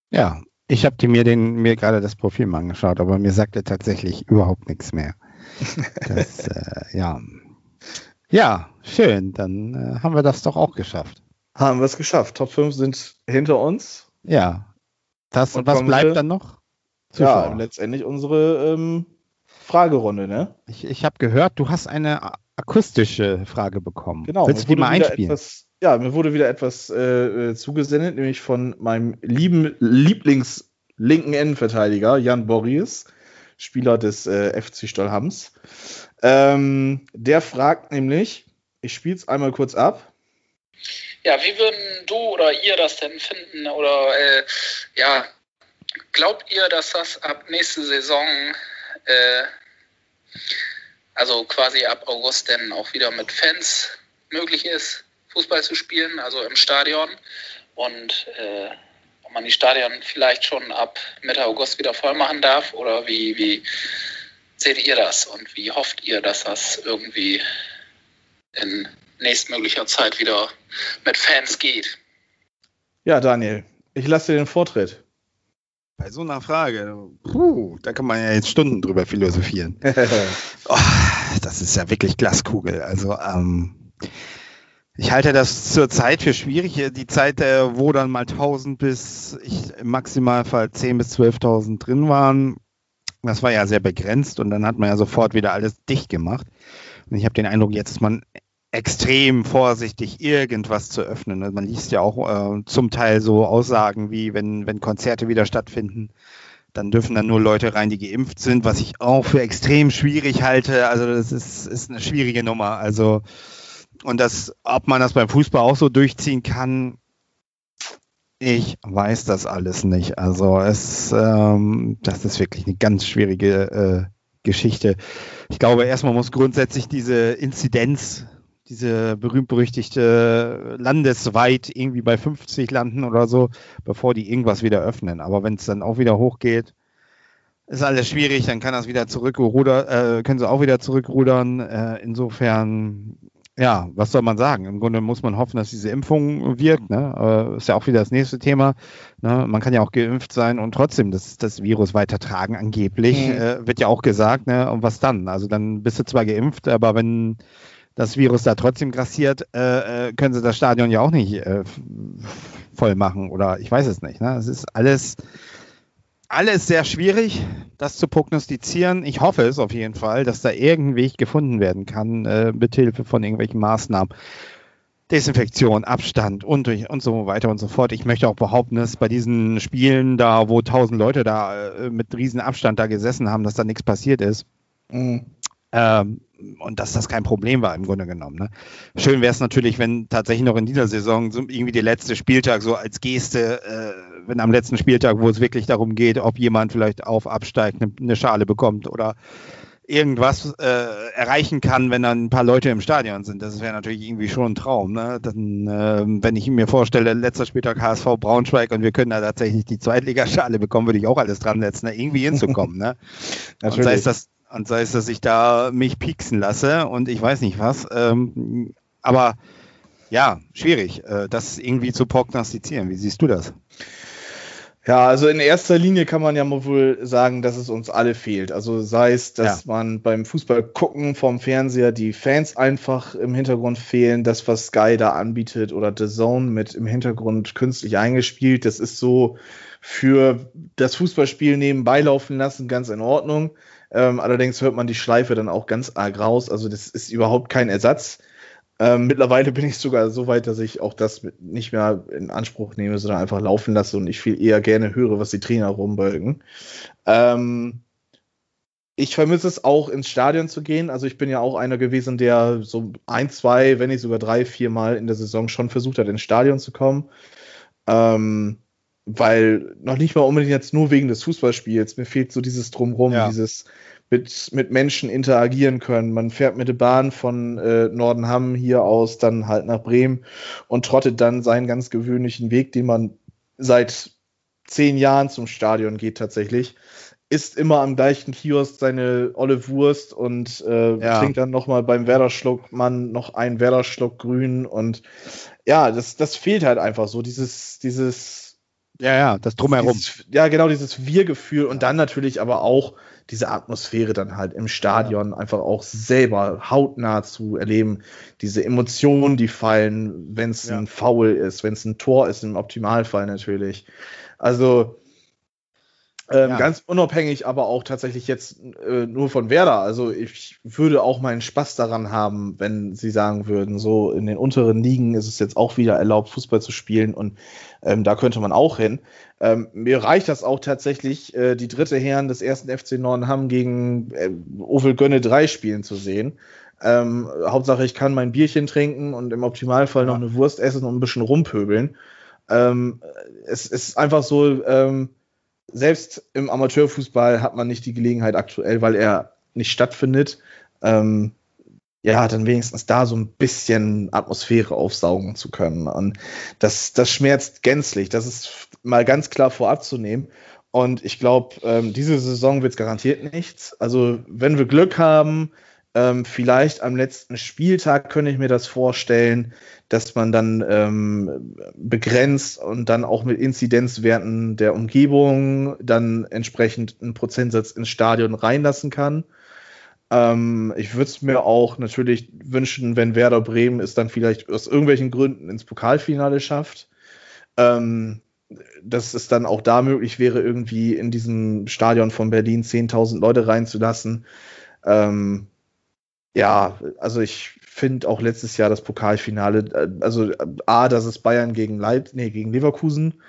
Ja, ich habe mir den mir gerade das Profil mal angeschaut, aber mir sagt er tatsächlich überhaupt nichts mehr. Das, äh, ja. Ja, schön. Dann äh, haben wir das doch auch geschafft. Haben wir es geschafft. Top 5 sind hinter uns. Ja. Das, Und was bleibt wir- dann noch? Ja, Zuschauer. letztendlich unsere ähm, Fragerunde, ne? Ich, ich habe gehört, du hast eine akustische Frage bekommen. Genau. Willst du die mal einspielen? Etwas, ja, mir wurde wieder etwas äh, äh, zugesendet, nämlich von meinem lieben Lieblings-linken Innenverteidiger, Jan Boris, Spieler des äh, FC Stollhams. Ähm, der fragt nämlich, ich spiele es einmal kurz ab. Ja, wie würden du oder ihr das denn finden? Oder äh, ja, glaubt ihr, dass das ab nächste Saison, äh, also quasi ab August, denn auch wieder mit Fans möglich ist, Fußball zu spielen, also im Stadion? Und äh, ob man die Stadien vielleicht schon ab Mitte August wieder voll machen darf? Oder wie, wie seht ihr das? Und wie hofft ihr, dass das irgendwie in nächstmöglicher Zeit wieder mit Fans geht. Ja, Daniel, ich lasse dir den Vortritt. Bei so einer Frage, puh, da kann man ja jetzt Stunden drüber philosophieren. Oh, das ist ja wirklich Glaskugel. Also ähm, ich halte das zur Zeit für schwierig. Die Zeit, äh, wo dann mal 1000 bis ich, im Maximalfall 10 bis 12.000 drin waren, das war ja sehr begrenzt und dann hat man ja sofort wieder alles dicht gemacht. Und ich habe den Eindruck, jetzt ist man extrem vorsichtig, irgendwas zu öffnen. Also man liest ja auch äh, zum Teil so Aussagen wie, wenn, wenn Konzerte wieder stattfinden, dann dürfen dann nur Leute rein, die geimpft sind, was ich auch für extrem schwierig halte. Also das ist, ist eine schwierige Nummer. Also und das, ob man das beim Fußball auch so durchziehen kann, ich weiß das alles nicht. Also es, ähm, das ist wirklich eine ganz schwierige äh, Geschichte. Ich glaube, erstmal muss grundsätzlich diese Inzidenz, diese berühmt-berüchtigte landesweit irgendwie bei 50 landen oder so, bevor die irgendwas wieder öffnen. Aber wenn es dann auch wieder hochgeht, ist alles schwierig, dann kann das wieder zurückrudern, äh, können sie auch wieder zurückrudern. Äh, insofern, ja, was soll man sagen? Im Grunde muss man hoffen, dass diese Impfung wirkt. Ne? Äh, ist ja auch wieder das nächste Thema. Ne? Man kann ja auch geimpft sein und trotzdem das, das Virus weitertragen, angeblich. Mhm. Wird ja auch gesagt. Ne? Und was dann? Also dann bist du zwar geimpft, aber wenn das Virus da trotzdem grassiert, äh, äh, können sie das Stadion ja auch nicht äh, voll machen oder ich weiß es nicht. Ne? Es ist alles, alles sehr schwierig, das zu prognostizieren. Ich hoffe es auf jeden Fall, dass da irgendein Weg gefunden werden kann, äh, mit Hilfe von irgendwelchen Maßnahmen. Desinfektion, Abstand und, und so weiter und so fort. Ich möchte auch behaupten, dass bei diesen Spielen da, wo tausend Leute da äh, mit riesen Abstand da gesessen haben, dass da nichts passiert ist. Mhm. Ähm, und dass das kein Problem war im Grunde genommen. Ne? Schön wäre es natürlich, wenn tatsächlich noch in dieser Saison so irgendwie der letzte Spieltag so als Geste, äh, wenn am letzten Spieltag, wo es wirklich darum geht, ob jemand vielleicht auf absteigt, eine, eine Schale bekommt oder irgendwas äh, erreichen kann, wenn dann ein paar Leute im Stadion sind. Das wäre natürlich irgendwie schon ein Traum. Ne? Dann, äh, wenn ich mir vorstelle, letzter Spieltag HSV Braunschweig und wir können da tatsächlich die Zweitligaschale bekommen, würde ich auch alles dran setzen, da irgendwie hinzukommen. Ne? Und sei Natürlich. es, dass, und sei es, dass ich da mich pieksen lasse und ich weiß nicht was. Ähm, aber ja, schwierig, äh, das irgendwie zu prognostizieren. Wie siehst du das? Ja, also in erster Linie kann man ja mal wohl sagen, dass es uns alle fehlt. Also sei es, dass Ja. man beim Fußball gucken vom Fernseher die Fans einfach im Hintergrund fehlen, das, was Sky da anbietet oder The Zone mit im Hintergrund künstlich eingespielt, das ist so für das Fußballspiel nebenbei laufen lassen ganz in Ordnung. Ähm, allerdings hört man die Schleife dann auch ganz arg raus. Also das ist überhaupt kein Ersatz. Ähm, mittlerweile bin ich sogar so weit, dass ich auch das nicht mehr in Anspruch nehme, sondern einfach laufen lasse und ich viel eher gerne höre, was die Trainer rumbölken. Ähm, ich vermisse es auch, ins Stadion zu gehen. Also ich bin ja auch einer gewesen, der so ein, zwei, wenn nicht sogar drei, vier Mal in der Saison schon versucht hat, ins Stadion zu kommen. Ähm, weil noch nicht mal unbedingt jetzt nur wegen des Fußballspiels. Mir fehlt so dieses Drumrum, Ja. dieses mit, mit Menschen interagieren können. Man fährt mit der Bahn von äh, Nordenham hier aus dann halt nach Bremen und trottet dann seinen ganz gewöhnlichen Weg, den man seit zehn Jahren zum Stadion geht tatsächlich. Isst immer am gleichen Kiosk seine olle Wurst und äh, Ja. trinkt dann noch mal beim Werder-Schluck Mann noch einen Werder-Schluck grün und ja, das, das fehlt halt einfach so, dieses, dieses Ja, ja, das drumherum. dieses, ja, genau, dieses Wir-Gefühl und dann natürlich aber auch diese Atmosphäre dann halt im Stadion einfach auch selber hautnah zu erleben. Diese Emotionen, die fallen, wenn es Ja. ein Foul ist, wenn es ein Tor ist, im Optimalfall natürlich. Also ähm, Ja. ganz unabhängig, aber auch tatsächlich jetzt äh, nur von Werder. Also ich würde auch meinen Spaß daran haben, wenn sie sagen würden, so in den unteren Ligen ist es jetzt auch wieder erlaubt, Fußball zu spielen und ähm, da könnte man auch hin. Ähm, mir reicht das auch tatsächlich, äh, die dritte Herren des ersten FC Nordenham gegen äh, Ovel Gönne 3 spielen zu sehen. Ähm, Hauptsache, ich kann mein Bierchen trinken und im Optimalfall noch eine Wurst essen und ein bisschen rumpöbeln. Ähm, es, es ist einfach so, ähm, selbst im Amateurfußball hat man nicht die Gelegenheit aktuell, weil er nicht stattfindet. Ähm, ja, dann wenigstens da so ein bisschen Atmosphäre aufsaugen zu können. Und das, das schmerzt gänzlich. Das ist mal ganz klar vorab zu nehmen. Und ich glaube, ähm, diese Saison wird es garantiert nichts. Also, wenn wir Glück haben, ähm, vielleicht am letzten Spieltag könnte ich mir das vorstellen, dass man dann ähm, begrenzt und dann auch mit Inzidenzwerten der Umgebung dann entsprechend einen Prozentsatz ins Stadion reinlassen kann. Ähm, ich würde es mir auch natürlich wünschen, wenn Werder Bremen es dann vielleicht aus irgendwelchen Gründen ins Pokalfinale schafft. Ähm, dass es dann auch da möglich wäre, irgendwie in diesem Stadion von Berlin 10.000 Leute reinzulassen. Ähm, ja, also ich finde auch letztes Jahr das Pokalfinale, äh, also äh, A, dass es Bayern gegen Leip nee, gegen Leverkusen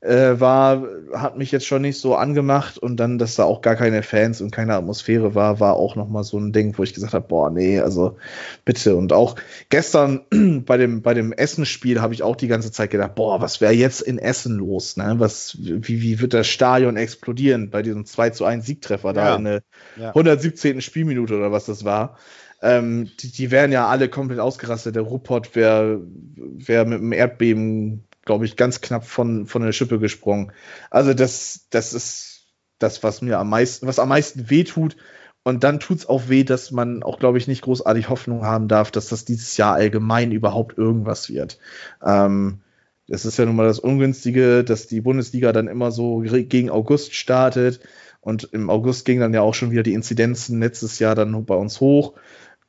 äh, war, hat mich jetzt schon nicht so angemacht und dann, dass da auch gar keine Fans und keine Atmosphäre war, war auch nochmal so ein Ding, wo ich gesagt habe, boah, nee, also bitte. Und auch gestern bei dem, bei dem Essen-Spiel habe ich auch die ganze Zeit gedacht, boah, was wäre jetzt in Essen los? Ne? Was, wie, wie wird das Stadion explodieren bei diesem 2 zu 1 Siegtreffer da Ja. in der Ja. 117. Spielminute oder was das war? Ähm, die, die wären ja alle komplett ausgerastet. Der Ruppert wäre wär mit dem Erdbeben, glaube ich, ganz knapp von, von der Schippe gesprungen. Also das, das ist das, was mir am meisten, was am meisten weh tut. Und dann tut's auch weh, dass man auch, glaube ich, nicht großartig Hoffnung haben darf, dass das dieses Jahr allgemein überhaupt irgendwas wird. Ähm, das ist ja nun mal das Ungünstige, dass die Bundesliga dann immer so gegen August startet. Und im August gingen dann ja auch schon wieder die Inzidenzen letztes Jahr dann bei uns hoch.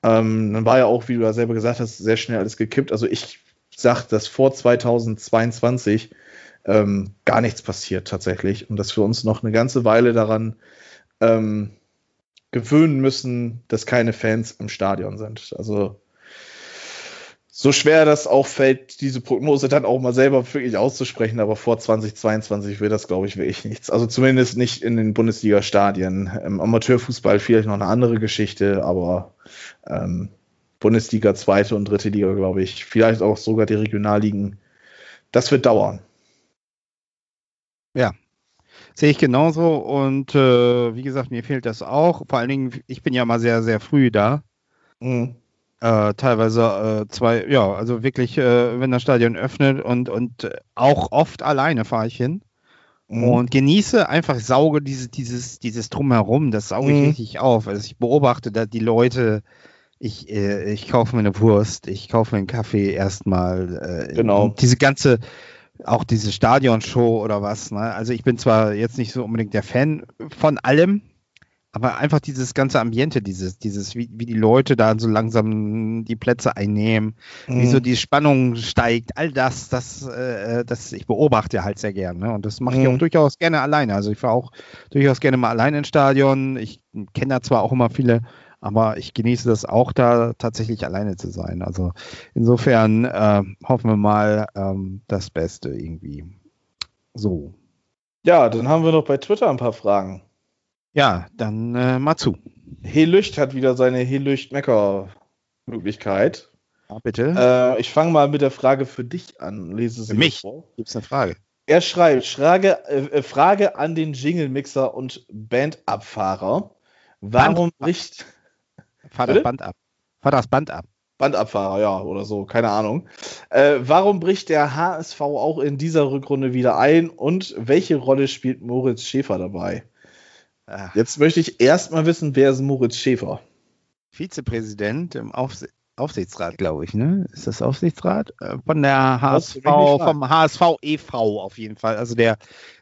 Ähm, dann war ja auch, wie du ja selber gesagt hast, sehr schnell alles gekippt. Also ich sag, dass vor 2022 ähm, gar nichts passiert tatsächlich und dass wir uns noch eine ganze Weile daran ähm, gewöhnen müssen, dass keine Fans im Stadion sind. Also so schwer das auch fällt, diese Prognose dann auch mal selber wirklich auszusprechen, aber vor 2022 wird das, glaube ich, wirklich nichts. Also zumindest nicht in den Bundesliga-Stadien. Im Amateurfußball vielleicht noch eine andere Geschichte, aber ähm, Bundesliga, zweite und dritte Liga, glaube ich, vielleicht auch sogar die Regionalligen. Das wird dauern. Sehe ich genauso und äh, wie gesagt, mir fehlt das auch. Vor allen Dingen, ich bin ja mal sehr, sehr früh da. Mhm. Äh, teilweise äh, zwei, ja, also wirklich, äh, wenn das Stadion öffnet und, und auch oft alleine fahre ich hin Mhm. und genieße einfach, sauge dieses, dieses, dieses Drumherum, das sauge ich Mhm. richtig auf. Also ich beobachte da die Leute, ich, äh, ich kaufe mir eine Wurst, ich kaufe mir einen Kaffee erstmal. Äh, Genau. Diese ganze auch diese Stadionshow oder was. Ne? Also ich bin zwar jetzt nicht so unbedingt der Fan von allem, aber einfach dieses ganze Ambiente, dieses, dieses, wie, wie die Leute da so langsam die Plätze einnehmen, mhm. wie so die Spannung steigt, all das, das, äh, das ich beobachte halt sehr gerne. Ne? Und das mache ich mhm. auch durchaus gerne alleine. Also ich fahre auch durchaus gerne mal alleine ins Stadion. Ich kenne da zwar auch immer viele, aber ich genieße das auch da tatsächlich alleine zu sein. Also insofern äh, hoffen wir mal ähm, das Beste irgendwie. So. Ja, dann haben wir noch bei Twitter ein paar Fragen. Ja, dann äh, mal zu. Helücht hat wieder seine Helücht-Mecker-Möglichkeit. Ja, bitte. Äh, ich fange mal mit der Frage für dich an. Lese sie für mich gibt es eine Frage. Er schreibt, Frage, äh, Frage an den Jingle-Mixer und Bandabfahrer. Warum Band bricht... Fahr das Band ab. Fahr das Band ab. Bandabfahrer, ja, oder so, keine Ahnung. Äh, warum bricht der HSV auch in dieser Rückrunde wieder ein und welche Rolle spielt Moritz Schäfer dabei? Ach. Jetzt möchte ich erstmal wissen, wer ist Moritz Schäfer? Vizepräsident im Aufs Aufsichtsrat, glaube ich, ne? Ist das Aufsichtsrat? Äh, von der HSV, vom HSV e.V. auf jeden Fall. Also der,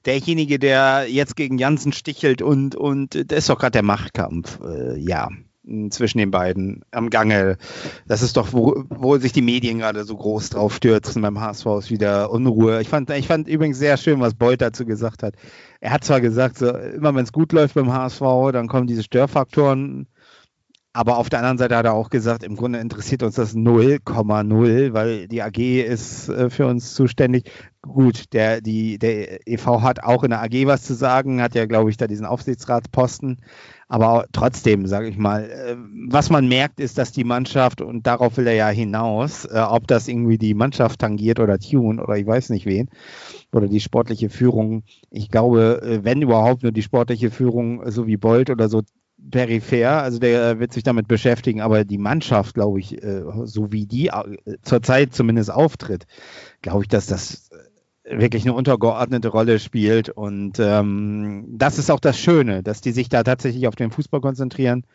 derjenige, der jetzt gegen Jansen stichelt und, und da ist doch gerade der Machtkampf, äh, ja, zwischen den beiden am Gange. Das ist doch, wo, wo sich die Medien gerade so groß drauf stürzen. Beim HSV ist wieder Unruhe. Ich fand, ich fand übrigens sehr schön, was Beuth dazu gesagt hat er hat zwar gesagt, so, immer wenn es gut läuft beim HSV, dann kommen diese Störfaktoren. Aber auf der anderen Seite hat er auch gesagt, im Grunde interessiert uns das 0,0, weil die AG ist äh, für uns zuständig. Gut, der, die, der EV hat auch in der AG was zu sagen, hat ja, glaube ich, da diesen Aufsichtsratsposten. Aber trotzdem, sage ich mal, äh, was man merkt, ist, dass die Mannschaft, und darauf will er ja hinaus, äh, ob das irgendwie die Mannschaft tangiert oder Tune oder ich weiß nicht wen, oder die sportliche Führung. Ich glaube, äh, wenn überhaupt nur die sportliche Führung, so wie Bolt oder so peripher, also der wird sich damit beschäftigen, aber die Mannschaft, glaube ich, so wie die zurzeit zumindest auftritt, glaube ich, dass das wirklich eine untergeordnete Rolle spielt. Und ähm, das ist auch das Schöne, dass die sich da tatsächlich auf den Fußball konzentrieren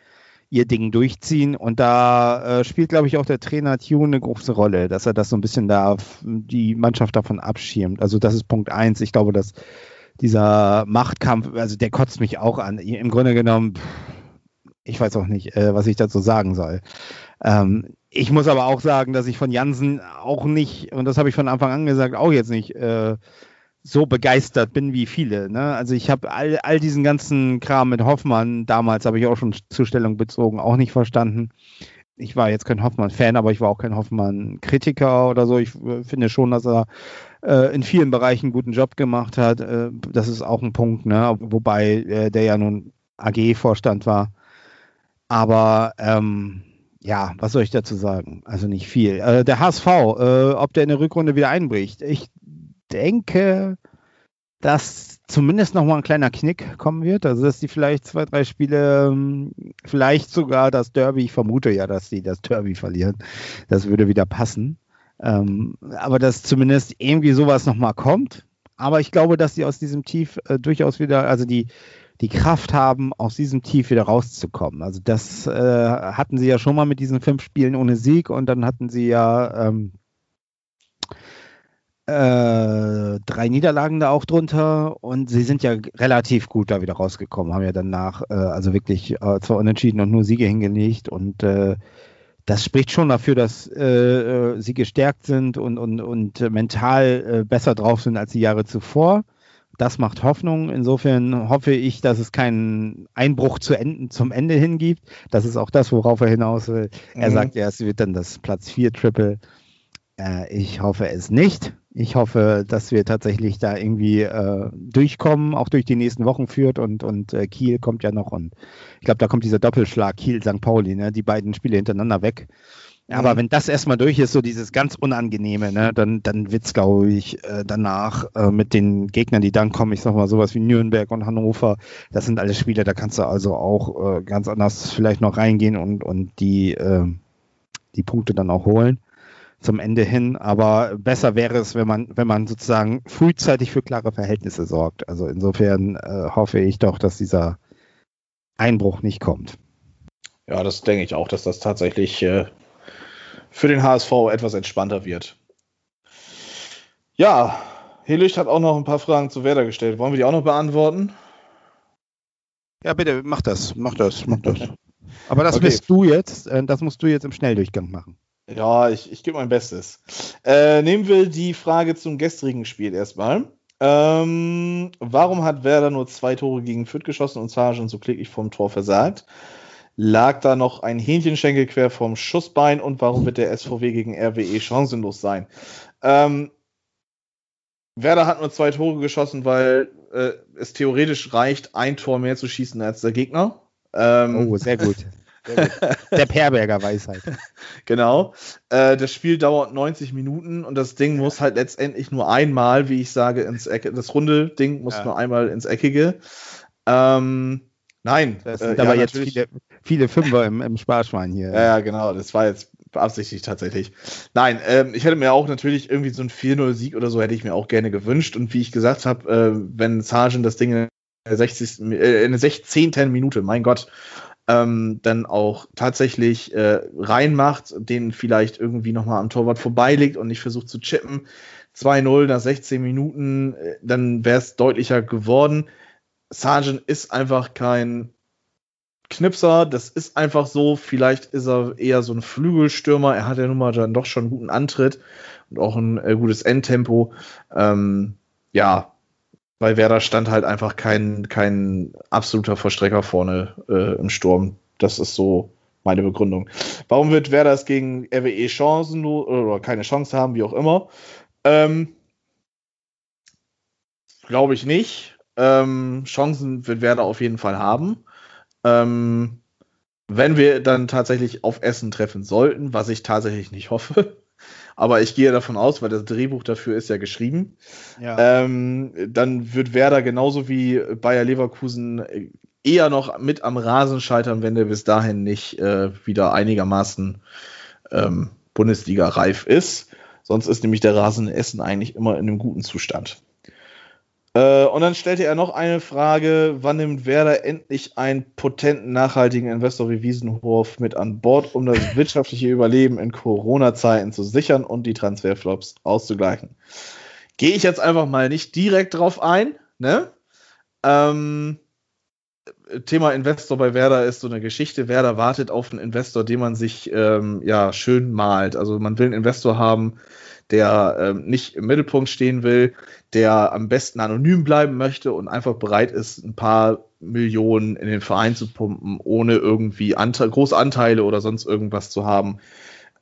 ihr Ding durchziehen. Und da äh, spielt, glaube ich, auch der Trainer Tune eine große Rolle, dass er das so ein bisschen da die Mannschaft davon abschirmt. Also das ist Punkt eins. Ich glaube, dass dieser Machtkampf, also der kotzt mich auch an. Im Grunde genommen, ich weiß auch nicht, äh, was ich dazu sagen soll. Ähm, ich muss aber auch sagen, dass ich von Jansen auch nicht, und das habe ich von Anfang an gesagt, auch jetzt nicht äh, so begeistert bin wie viele. Ne? Also ich habe all, all diesen ganzen Kram mit Hoffmann, damals habe ich auch schon Zustellung bezogen, auch nicht verstanden. Ich war jetzt kein Hoffmann-Fan, aber ich war auch kein Hoffmann-Kritiker oder so. Ich äh, finde schon, dass er äh, in vielen Bereichen einen guten Job gemacht hat. Äh, das ist auch ein Punkt, ne? wobei äh, der ja nun AG-Vorstand war. Aber ähm, ja, was soll ich dazu sagen? Also nicht viel. Äh, der HSV, äh, ob der in der Rückrunde wieder einbricht. Ich denke, dass zumindest noch mal ein kleiner Knick kommen wird. Also, dass die vielleicht zwei, drei Spiele, ähm, vielleicht sogar das Derby, ich vermute ja, dass sie das Derby verlieren. Das würde wieder passen. Ähm, aber dass zumindest irgendwie sowas noch mal kommt. Aber ich glaube, dass sie aus diesem Tief äh, durchaus wieder, also die, die Kraft haben, aus diesem Tief wieder rauszukommen. Also das äh, hatten sie ja schon mal mit diesen fünf Spielen ohne Sieg und dann hatten sie ja ähm, äh, drei Niederlagen da auch drunter und sie sind ja relativ gut da wieder rausgekommen, haben ja danach äh, also wirklich äh, zwar unentschieden und nur Siege hingelegt und äh, das spricht schon dafür, dass äh, äh, sie gestärkt sind und, und, und mental besser drauf sind als die Jahre zuvor. Das macht Hoffnung. Insofern hoffe ich, dass es keinen Einbruch zu enden, zum Ende hin gibt. Das ist auch das, worauf er hinaus will. Er mhm. sagt ja, es wird dann das Platz 4 Triple. Äh, ich hoffe es nicht. Ich hoffe, dass wir tatsächlich da irgendwie äh, durchkommen, auch durch die nächsten Wochen führt und, und äh, Kiel kommt ja noch und ich glaube, da kommt dieser Doppelschlag Kiel-St. Pauli, ne? die beiden Spiele hintereinander weg. Aber mhm. wenn das erstmal durch ist, so dieses ganz Unangenehme, ne, dann, dann wird's, glaube ich, äh, danach äh, mit den Gegnern, die dann kommen, ich sag mal sowas wie Nürnberg und Hannover, das sind alles Spiele, da kannst du also auch äh, ganz anders vielleicht noch reingehen und, und die, äh, die Punkte dann auch holen zum Ende hin. Aber besser wäre es, wenn man, wenn man sozusagen frühzeitig für klare Verhältnisse sorgt. Also insofern äh, hoffe ich doch, dass dieser Einbruch nicht kommt. Ja, das denke ich auch, dass das tatsächlich äh, für den HSV etwas entspannter wird. Ja, Helicht hat auch noch ein paar Fragen zu Werder gestellt. Wollen wir die auch noch beantworten? Ja, bitte, mach das, mach das, mach das. Aber das Okay. wirst du jetzt, äh, das musst du jetzt im Schnelldurchgang machen. Ja, ich, ich gebe mein Bestes. Äh, nehmen wir die Frage zum gestrigen Spiel erstmal. Ähm, warum hat Werder nur zwei Tore gegen Fürth geschossen und Sargent so kläglich vom Tor versagt? Lag da noch ein Hähnchenschenkel quer vom Schussbein und warum wird der SVW gegen RWE chancenlos sein? Ähm, Werder hat nur zwei Tore geschossen, weil äh, es theoretisch reicht, ein Tor mehr zu schießen als der Gegner. Ähm, Oh, sehr gut. Sehr gut. Der Perberger Weisheit. Genau. Äh, das Spiel dauert 90 Minuten und das Ding muss halt letztendlich nur einmal, wie ich sage, ins Ecke. Das runde Ding muss Ja. nur einmal ins Eckige. Ähm, nein. Das äh, sind ja, aber jetzt natürlich- viele, viele Fünfer im, im Sparschwein hier. Ja, genau. Das war jetzt beabsichtigt tatsächlich. Nein, ähm, ich hätte mir auch natürlich irgendwie so ein 4-0-Sieg oder so hätte ich mir auch gerne gewünscht. Und wie ich gesagt habe, äh, wenn Sargent das Ding in der 60. Äh, in der 16. Minute, mein Gott, ähm, dann auch tatsächlich äh, reinmacht, den vielleicht irgendwie nochmal am Torwart vorbeilegt und nicht versucht zu chippen. 2-0 nach 16 Minuten, äh, dann wäre es deutlicher geworden. Sargent ist einfach kein Knipser, das ist einfach so. Vielleicht ist er eher so ein Flügelstürmer. Er hat ja nun mal dann doch schon einen guten Antritt und auch ein äh, gutes Endtempo. Ähm, ja, bei Werder stand halt einfach kein, kein absoluter Verstrecker vorne äh, im Sturm. Das ist so meine Begründung. Warum wird Werder es gegen RWE Chancen oder keine Chance haben, wie auch immer? Ähm, Glaube ich nicht. Ähm, Chancen wird Werder auf jeden Fall haben. Ähm, wenn wir dann tatsächlich auf Essen treffen sollten, was ich tatsächlich nicht hoffe, aber ich gehe davon aus, weil das Drehbuch dafür ist ja geschrieben, Ja. ähm, dann wird Werder genauso wie Bayer Leverkusen eher noch mit am Rasen scheitern, wenn der bis dahin nicht äh, wieder einigermaßen ähm, Bundesliga-reif ist. Sonst ist nämlich der Rasen in Essen eigentlich immer in einem guten Zustand. Äh, und dann stellte er noch eine Frage: Wann nimmt Werder endlich einen potenten, nachhaltigen Investor wie Wiesenhof mit an Bord, um das wirtschaftliche Überleben in Corona-Zeiten zu sichern und die Transferflops auszugleichen? Gehe ich jetzt einfach mal nicht direkt drauf ein. Ne? Ähm, Thema Investor bei Werder ist so eine Geschichte. Werder wartet auf einen Investor, den man sich ähm, ja schön malt. Also man will einen Investor haben, der ähm, nicht im Mittelpunkt stehen will, der am besten anonym bleiben möchte und einfach bereit ist, ein paar Millionen in den Verein zu pumpen, ohne irgendwie Ante große Anteile oder sonst irgendwas zu haben.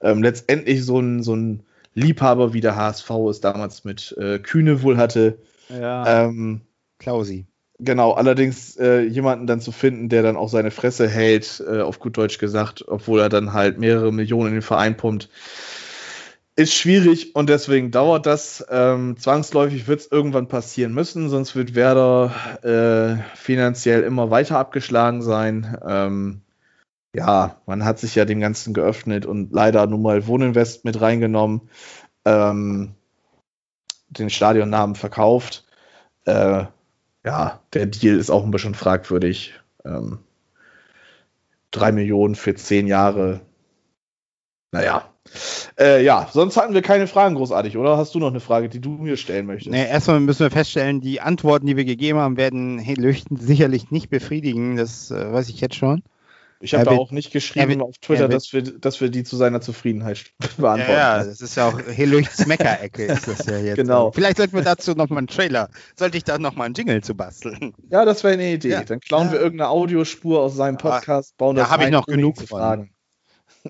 Ähm, letztendlich so ein, so ein Liebhaber wie der HSV es damals mit äh, Kühne wohl hatte. ja. Ähm, Klausi. Genau, allerdings äh, jemanden dann zu finden, der dann auch seine Fresse hält, äh, auf gut Deutsch gesagt, obwohl er dann halt mehrere Millionen in den Verein pumpt, ist schwierig und deswegen dauert das. Ähm, zwangsläufig wird es irgendwann passieren müssen, sonst wird Werder äh, finanziell immer weiter abgeschlagen sein. Ähm, ja, man hat sich ja dem Ganzen geöffnet und leider nun mal Wohninvest mit reingenommen, ähm, den Stadionnamen verkauft. Äh, ja, der Deal ist auch ein bisschen fragwürdig. Ähm, drei Millionen für zehn Jahre. Naja. Äh, ja, sonst hatten wir keine Fragen großartig, oder? Hast du noch eine Frage, die du mir stellen möchtest? Nee, erstmal müssen wir feststellen, die Antworten, die wir gegeben haben, werden Hey Lüchten sicherlich nicht befriedigen. Das äh, weiß ich jetzt schon. ich habe da auch nicht geschrieben wird- auf Twitter, er dass wir, dass wir die zu seiner Zufriedenheit beantworten. Ja, ja, das ist ja auch Hey Lüchts Meckerecke ist das ja jetzt. Genau. Vielleicht sollten wir dazu nochmal einen Trailer, sollte ich da nochmal einen Jingle zu basteln. Ja, das wäre eine Idee. Ja. Dann klauen wir Ja. irgendeine Audiospur aus seinem Podcast, bauen da das hab ich rein, noch genug fragen.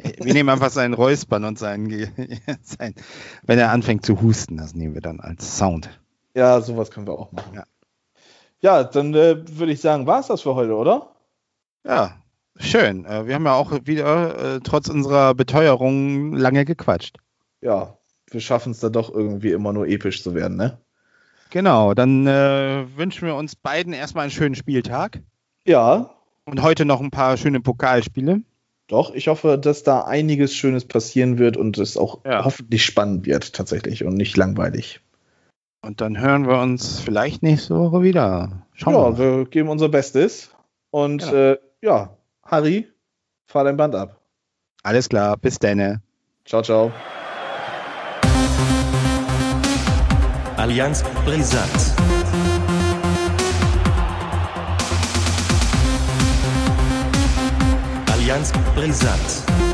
Wir nehmen einfach seinen Räuspern und seinen, sein, wenn er anfängt zu husten, das nehmen wir dann als Sound. Ja, sowas können wir auch machen. Ja. Ja, dann äh, würde ich sagen, war es das für heute, oder? Ja, schön. Äh, wir haben ja auch wieder äh, trotz unserer Beteuerung lange gequatscht. Ja, wir schaffen es da doch irgendwie immer nur episch zu werden, ne? Genau, dann äh, wünschen wir uns beiden erstmal einen schönen Spieltag Ja, und heute noch ein paar schöne Pokalspiele. Doch. Ich hoffe, dass da einiges Schönes passieren wird und es auch Ja. hoffentlich spannend wird, tatsächlich und nicht langweilig. Und dann hören wir uns vielleicht nächste Woche wieder. Schauen ja, wir mal. wir geben unser Bestes. Und Genau. äh, ja, Harry, fahr dein Band ab. Alles klar, bis dann. Ciao, ciao. Allianz brisant. Allianz brisant.